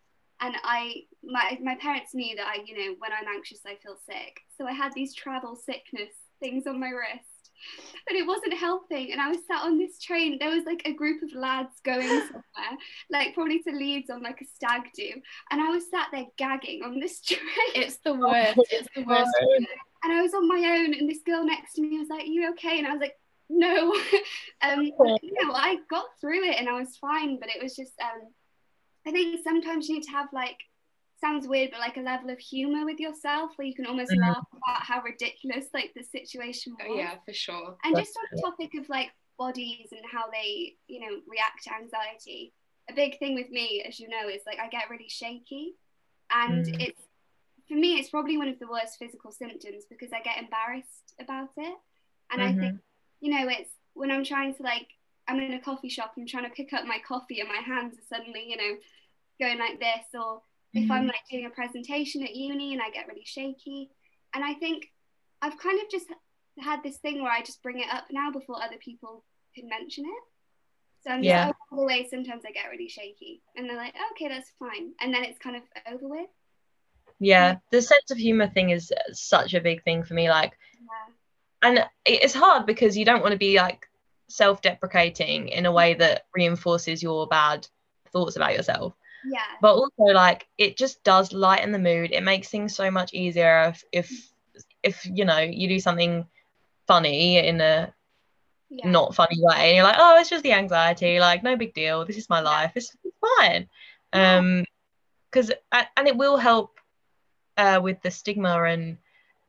and I my my parents knew that I you know when I'm anxious I feel sick. So I had these travel sickness things on my wrist but it wasn't helping. And I was sat on this train there was like a group of lads going [laughs] somewhere like probably to Leeds on like a stag do. And I was sat there gagging on this [laughs] train. It's the [laughs] worst. It's the worst and I was on my own and this girl next to me was like you okay and I was like no [laughs] um you know I got through it and I was fine but it was just um I think sometimes you need to have like sounds weird, but like a level of humor with yourself where you can almost mm-hmm. laugh about how ridiculous like the situation was. Oh, yeah, for sure. And That's just on the topic of like bodies and how they, you know, react to anxiety. A big thing with me, as you know, is like I get really shaky. And mm. it's for me, it's probably one of the worst physical symptoms because I get embarrassed about it. And mm-hmm. I think, you know, it's when I'm trying to like I'm in a coffee shop and trying to pick up my coffee and my hands are suddenly, you know, going like this or mm-hmm. if I'm mm-hmm. like doing a presentation at uni and I get really shaky. And I think I've kind of just had this thing where I just bring it up now before other people can mention it. So I'm yeah. just all the way sometimes I get really shaky and they're like, oh, okay, that's fine. And then it's kind of over with. Yeah, the sense of humor thing is such a big thing for me. Like, yeah. and it's hard because you don't want to be like self-deprecating in a way that reinforces your bad thoughts about yourself yeah but also like it just does lighten the mood it makes things so much easier if if if you know you do something funny in a yeah. not funny way and you're like oh it's just the anxiety like no big deal this is my life it's, it's fine um because and it will help uh with the stigma and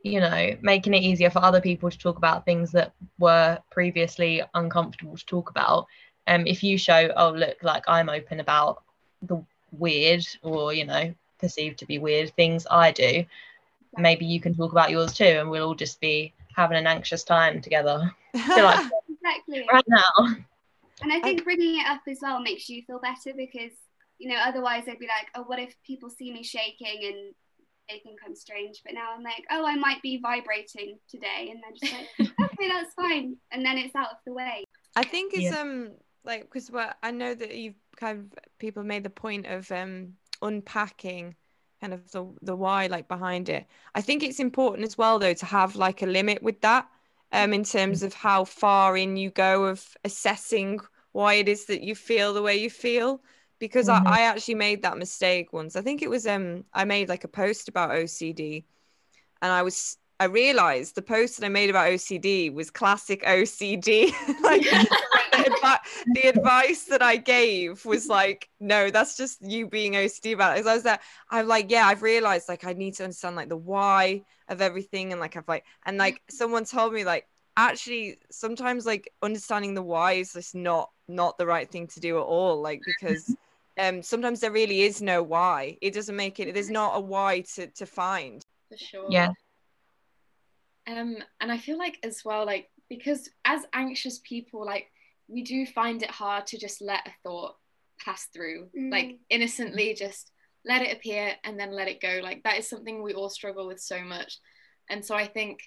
you know making it easier for other people to talk about things that were previously uncomfortable to talk about um if you show oh look like i'm open about the weird or you know perceived to be weird things I do, maybe you can talk about yours too, and we'll all just be having an anxious time together. [laughs] like [laughs] exactly right now. And I think bringing it up as well makes you feel better because you know otherwise I'd be like, oh, what if people see me shaking and they think I'm strange? But now I'm like, oh, I might be vibrating today, and they're just like, [laughs] okay, that's fine, and then it's out of the way. I think it's yeah. um like because what I know that you've kind of people made the point of um unpacking kind of the the why like behind it. I think it's important as well though to have like a limit with that um in terms of how far in you go of assessing why it is that you feel the way you feel because mm-hmm. I, I actually made that mistake once. I think it was um I made like a post about OCD and I was I realized the post that I made about OCD was classic OCD. [laughs] like the, the, advice that I gave was like, no, that's just you being OCD about it. Because I was like, I'm like, yeah, I've realized like I need to understand like the why of everything, and like I've like, and like someone told me like actually sometimes like understanding the why is just not not the right thing to do at all. Like because um sometimes there really is no why. It doesn't make it. There's not a why to to find. For sure. Yeah um and i feel like as well like because as anxious people like we do find it hard to just let a thought pass through mm. like innocently just let it appear and then let it go like that is something we all struggle with so much And so I think,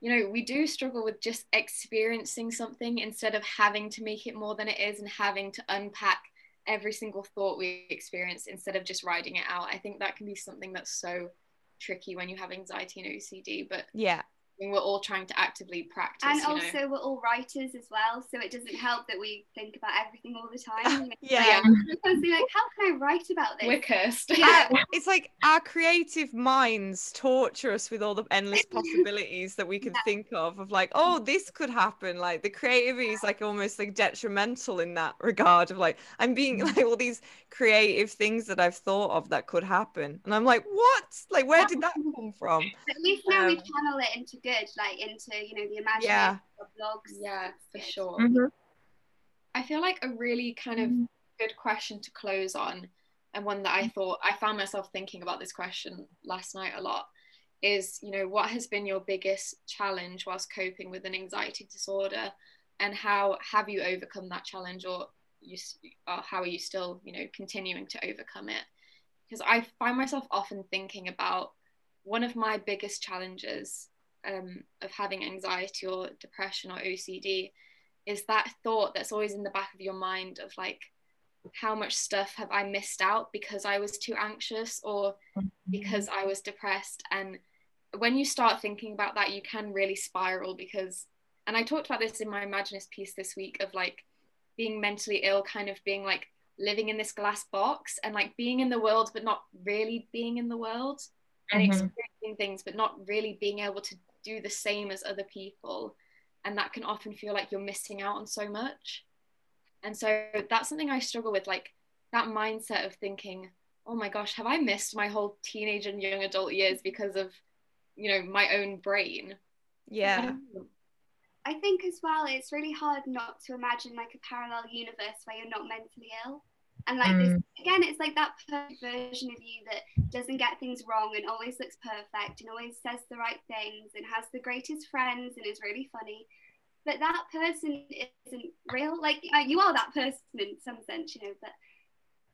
you know, we do struggle with just experiencing something instead of having to make it more than it is and having to unpack every single thought we experience instead of just riding it out. I think that can be something that's so tricky when you have anxiety and OCD. But yeah, we're all trying to actively practice. And you also, know. we're all writers as well, so it doesn't help that we think about everything all the time. [laughs] yeah. Constantly like, how can I write about this? We're cursed. Yeah, it's like our creative minds torture us with all the endless [laughs] possibilities that we can yeah. think of. Of like, oh, this could happen. Like the creativity is like almost like detrimental in that regard. Of like, I'm being like all these creative things that I've thought of that could happen, and I'm like, what? Like, where did that come from? At least now um, we channel it into good, like into you know the Imaginist yeah. blogs. Yeah, for sure. Mm-hmm. I feel like a really kind of mm-hmm. good question to close on, and one that I thought I found myself thinking about this question last night a lot is you know what has been your biggest challenge whilst coping with an anxiety disorder and how have you overcome that challenge or you or how are you still you know continuing to overcome it because i find myself often thinking about one of my biggest challenges um, of having anxiety or depression or OCD is that thought that's always in the back of your mind of like, how much stuff have I missed out because I was too anxious or because I was depressed? And when you start thinking about that, you can really spiral because, and I talked about this in my Imaginist piece this week of like being mentally ill, kind of being like living in this glass box and like being in the world, but not really being in the world and mm-hmm. experiencing things, but not really being able to do the same as other people and that can often feel like you're missing out on so much. And so that's something i struggle with like that mindset of thinking oh my gosh have i missed my whole teenage and young adult years because of you know my own brain? Yeah. I think as well it's really hard not to imagine like a parallel universe where you're not mentally ill and like mm. this again it's like that perfect version of you that doesn't get things wrong and always looks perfect and always says the right things and has the greatest friends and is really funny but that person isn't real like uh, you are that person in some sense you know but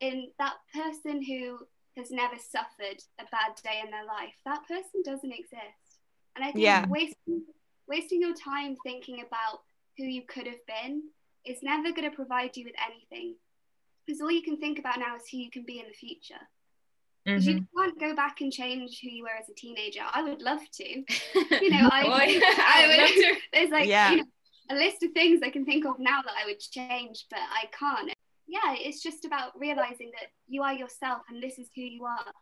in that person who has never suffered a bad day in their life that person doesn't exist and i think yeah. wasting wasting your time thinking about who you could have been is never going to provide you with anything because all you can think about now is who you can be in the future. Because mm-hmm. you can't go back and change who you were as a teenager. I would love to. [laughs] You know, I, Boy, [laughs] [laughs] I would. There's like yeah. you know, a list of things I can think of now that I would change, but I can't. Yeah, it's just about realizing that you are yourself and this is who you are,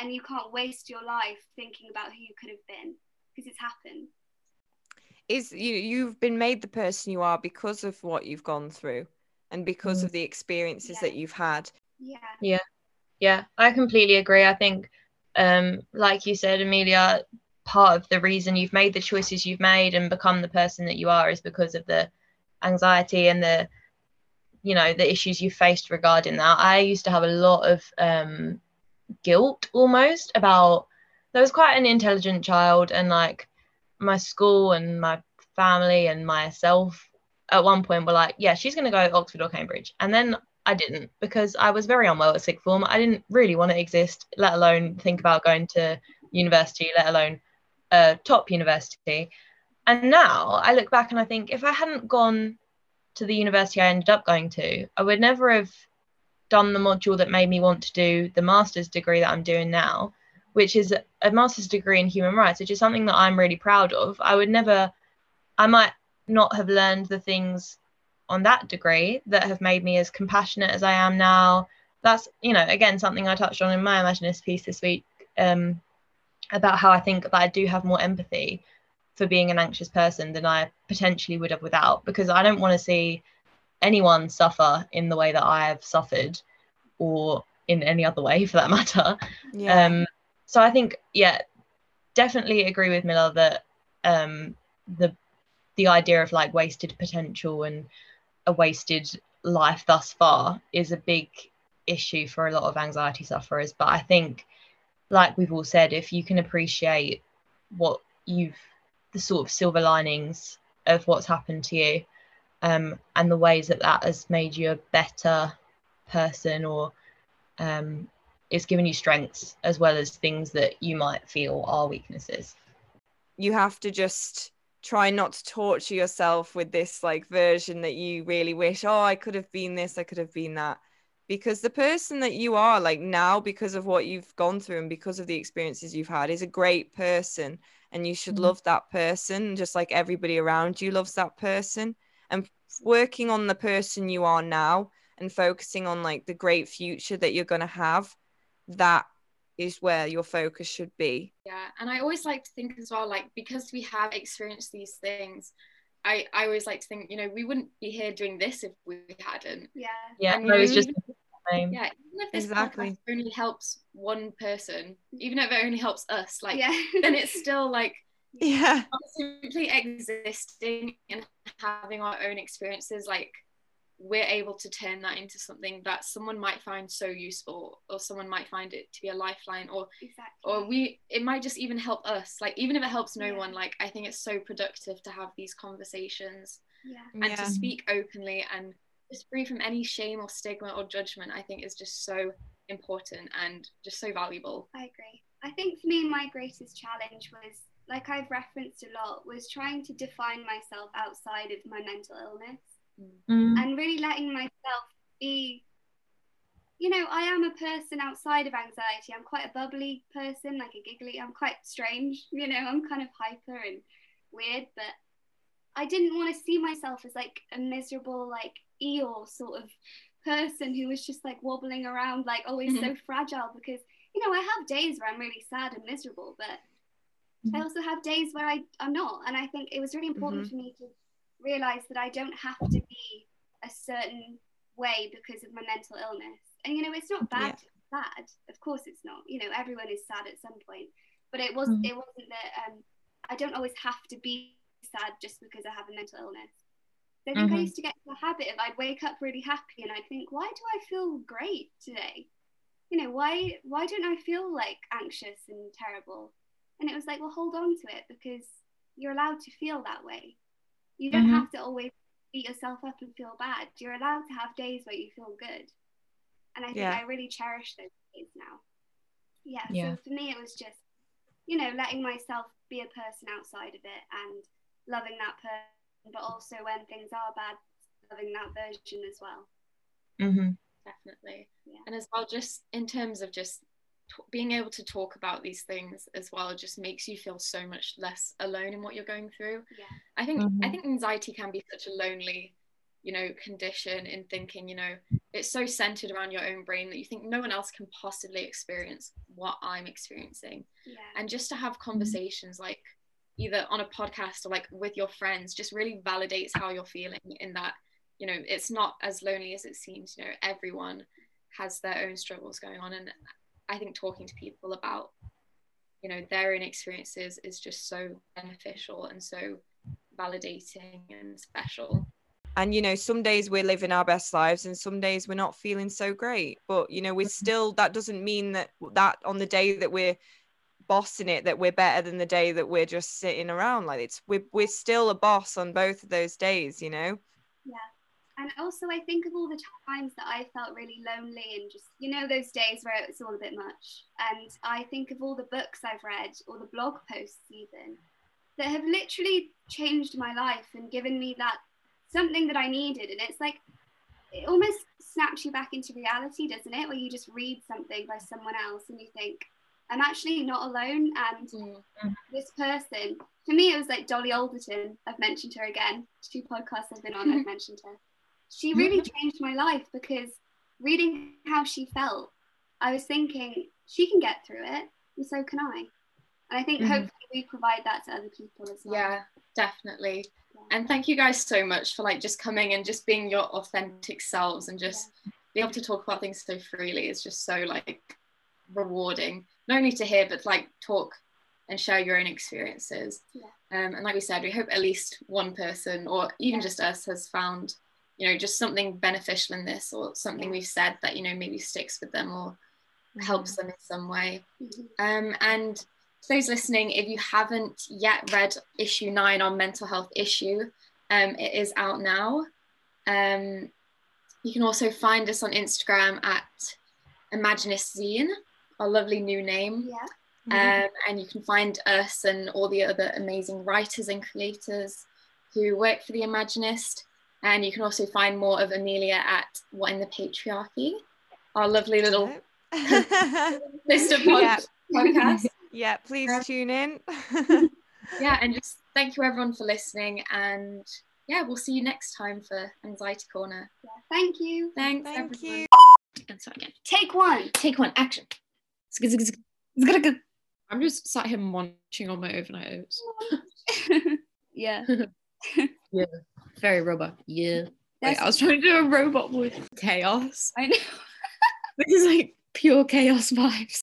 and you can't waste your life thinking about who you could have been because it's happened. Is you you've been made the person you are because of what you've gone through and because mm. of the experiences yeah. that you've had. Yeah. Yeah. Yeah, I completely agree. I think um like you said Amelia, part of the reason you've made the choices you've made and become the person that you are is because of the anxiety and the you know the issues you faced regarding that i used to have a lot of um guilt almost about there was quite an intelligent child and like my school and my family and myself at one point we were like, yeah, she's going to go Oxford or Cambridge. And then I didn't because I was very unwell at sixth form. I didn't really want to exist, let alone think about going to university, let alone a top university. And now I look back and I think if I hadn't gone to the university I ended up going to, I would never have done the module that made me want to do the master's degree that I'm doing now, which is a master's degree in human rights, which is something that I'm really proud of. I would never, I might not have learned the things on that degree that have made me as compassionate as I am now. That's, you know, again, something I touched on in my Imaginist piece this week um, about how I think that I do have more empathy for being an anxious person than I potentially would have without, because I don't want to see anyone suffer in the way that I have suffered or in any other way [laughs] for that matter. Yeah. Um, so I think, yeah, definitely agree with Miller that um, the the idea of like wasted potential and a wasted life thus far is a big issue for a lot of anxiety sufferers. But i think like we've all said if you can appreciate what you've the sort of silver linings of what's happened to you um, and the ways that that has made you a better person or um, it's given you strengths as well as things that you might feel are weaknesses. You have to just try not to torture yourself with this like version that you really wish oh i could have been this i could have been that because the person that you are like now because of what you've gone through and because of the experiences you've had is a great person and you should mm-hmm. love that person just like everybody around you loves that person and working on the person you are now and focusing on like the great future that you're going to have that is where your focus should be yeah and i always like to think as well like because we have experienced these things I, I always like to think, you know, we wouldn't be here doing this if we hadn't. Yeah. Yeah. And, no, it's just yeah, even if this exactly. only helps one person, even if it only helps us, like yeah. then it's still like yeah, simply existing and having our own experiences, like we're able to turn that into something that someone might find so useful or someone might find it to be a lifeline or exactly. or we it might just even help us like even if it helps no yeah. one like i think it's so productive to have these conversations yeah. and yeah. to speak openly and just free from any shame or stigma or judgment i think is just so important and just so valuable i agree i think for me my greatest challenge was like i've referenced a lot was trying to define myself outside of my mental illness mm. and really letting myself be you know i am a person outside of anxiety i'm quite a bubbly person like a giggly i'm quite strange you know i'm kind of hyper and weird but i didn't want to see myself as like a miserable like Eeyore sort of person who was just like wobbling around like always mm-hmm. so fragile because you know i have days where i'm really sad and miserable but mm-hmm. i also have days where I, i'm not and i think it was really important mm-hmm. for me to realize that I don't have to be a certain way because of my mental illness. And you know, it's not bad. Yeah. Bad, of course, it's not. You know, everyone is sad at some point, but it was mm. it wasn't that. Um, I don't always have to be sad just because I have a mental illness. I think mm-hmm. I used to get the habit of I'd wake up really happy and I'd think, why do I feel great today? You know, why why don't I feel like anxious and terrible? And it was like, well, hold on to it because you're allowed to feel that way. You don't mm-hmm. have to always beat yourself up and feel bad. You're allowed to have days where you feel good. And I think yeah. I really cherish those days now. Yeah, yeah. So for me, it was just, you know, letting myself be a person outside of it and loving that person, but also when things are bad, loving that version as well. Mm-hmm. Definitely. Yeah. And as well, just in terms of just t- being able to talk about these things as well just makes you feel so much less alone in what you're going through yeah. i think mm-hmm. i think anxiety can be such a lonely you know condition in thinking you know it's so centered around your own brain that you think no one else can possibly experience what i'm experiencing yeah. and just to have conversations like either on a podcast or like with your friends just really validates how you're feeling in that you know it's not as lonely as it seems you know everyone has their own struggles going on and I think talking to people about you know their own experiences is just so beneficial and so validating and special. And you know some days we're living our best lives and some days we're not feeling so great. But you know we're mm-hmm. still that doesn't mean that that on the day that we're bossing it that we're better than the day that we're just sitting around. Like it's we're, we're still a boss on both of those days you know? Yeah and also I think of all the times that I felt really lonely and just you know those days where it's all a bit much. And I think of all the books I've read or the blog posts even that have literally changed my life and given me that something that I needed. And it's like it almost snaps you back into reality doesn't it? Where you just read something by someone else and you think I'm actually not alone. And mm-hmm. this person for me it was like Dolly Alderton. I've mentioned her again. Two podcasts I've been on I've [laughs] mentioned her she really changed my life because reading how she felt, I was thinking she can get through it, and so can I. And I think mm-hmm. hopefully we provide that to other people as well. Yeah, definitely. Yeah. And thank you guys so much for like just coming and just being your authentic selves and just yeah. be able to talk about things so freely is just so like rewarding. Not only to hear, but like talk and share your own experiences. Yeah. Um, and like we said, we hope at least one person or even just us has found you know just something beneficial in this or something we've said that you know maybe sticks with them or helps them in some way. Mm-hmm. um, and to those listening if you haven't yet read issue nine on mental health issue um, it is out now. Um, you can also find us on instagram at imaginistzine our lovely new name. Yeah. Um, and you can find us and all the other amazing writers and creators who work for the Imaginist. And you can also find more of Amelia at What in the Patriarchy, our lovely little sister [laughs] [laughs] pod- podcast. [laughs] Yeah, please um, tune in. yeah, and just thank you everyone for listening. And yeah, we'll see you next time for Anxiety Corner. Yeah, thank you. Thanks, thank everyone. you. And so again. Take one. Take one. Action. I'm just sat here munching on my overnight oats. yeah. yeah. Very robot. Yeah. Wait, I was trying to do a robot voice. Chaos. I know. [laughs] this is like pure chaos vibes.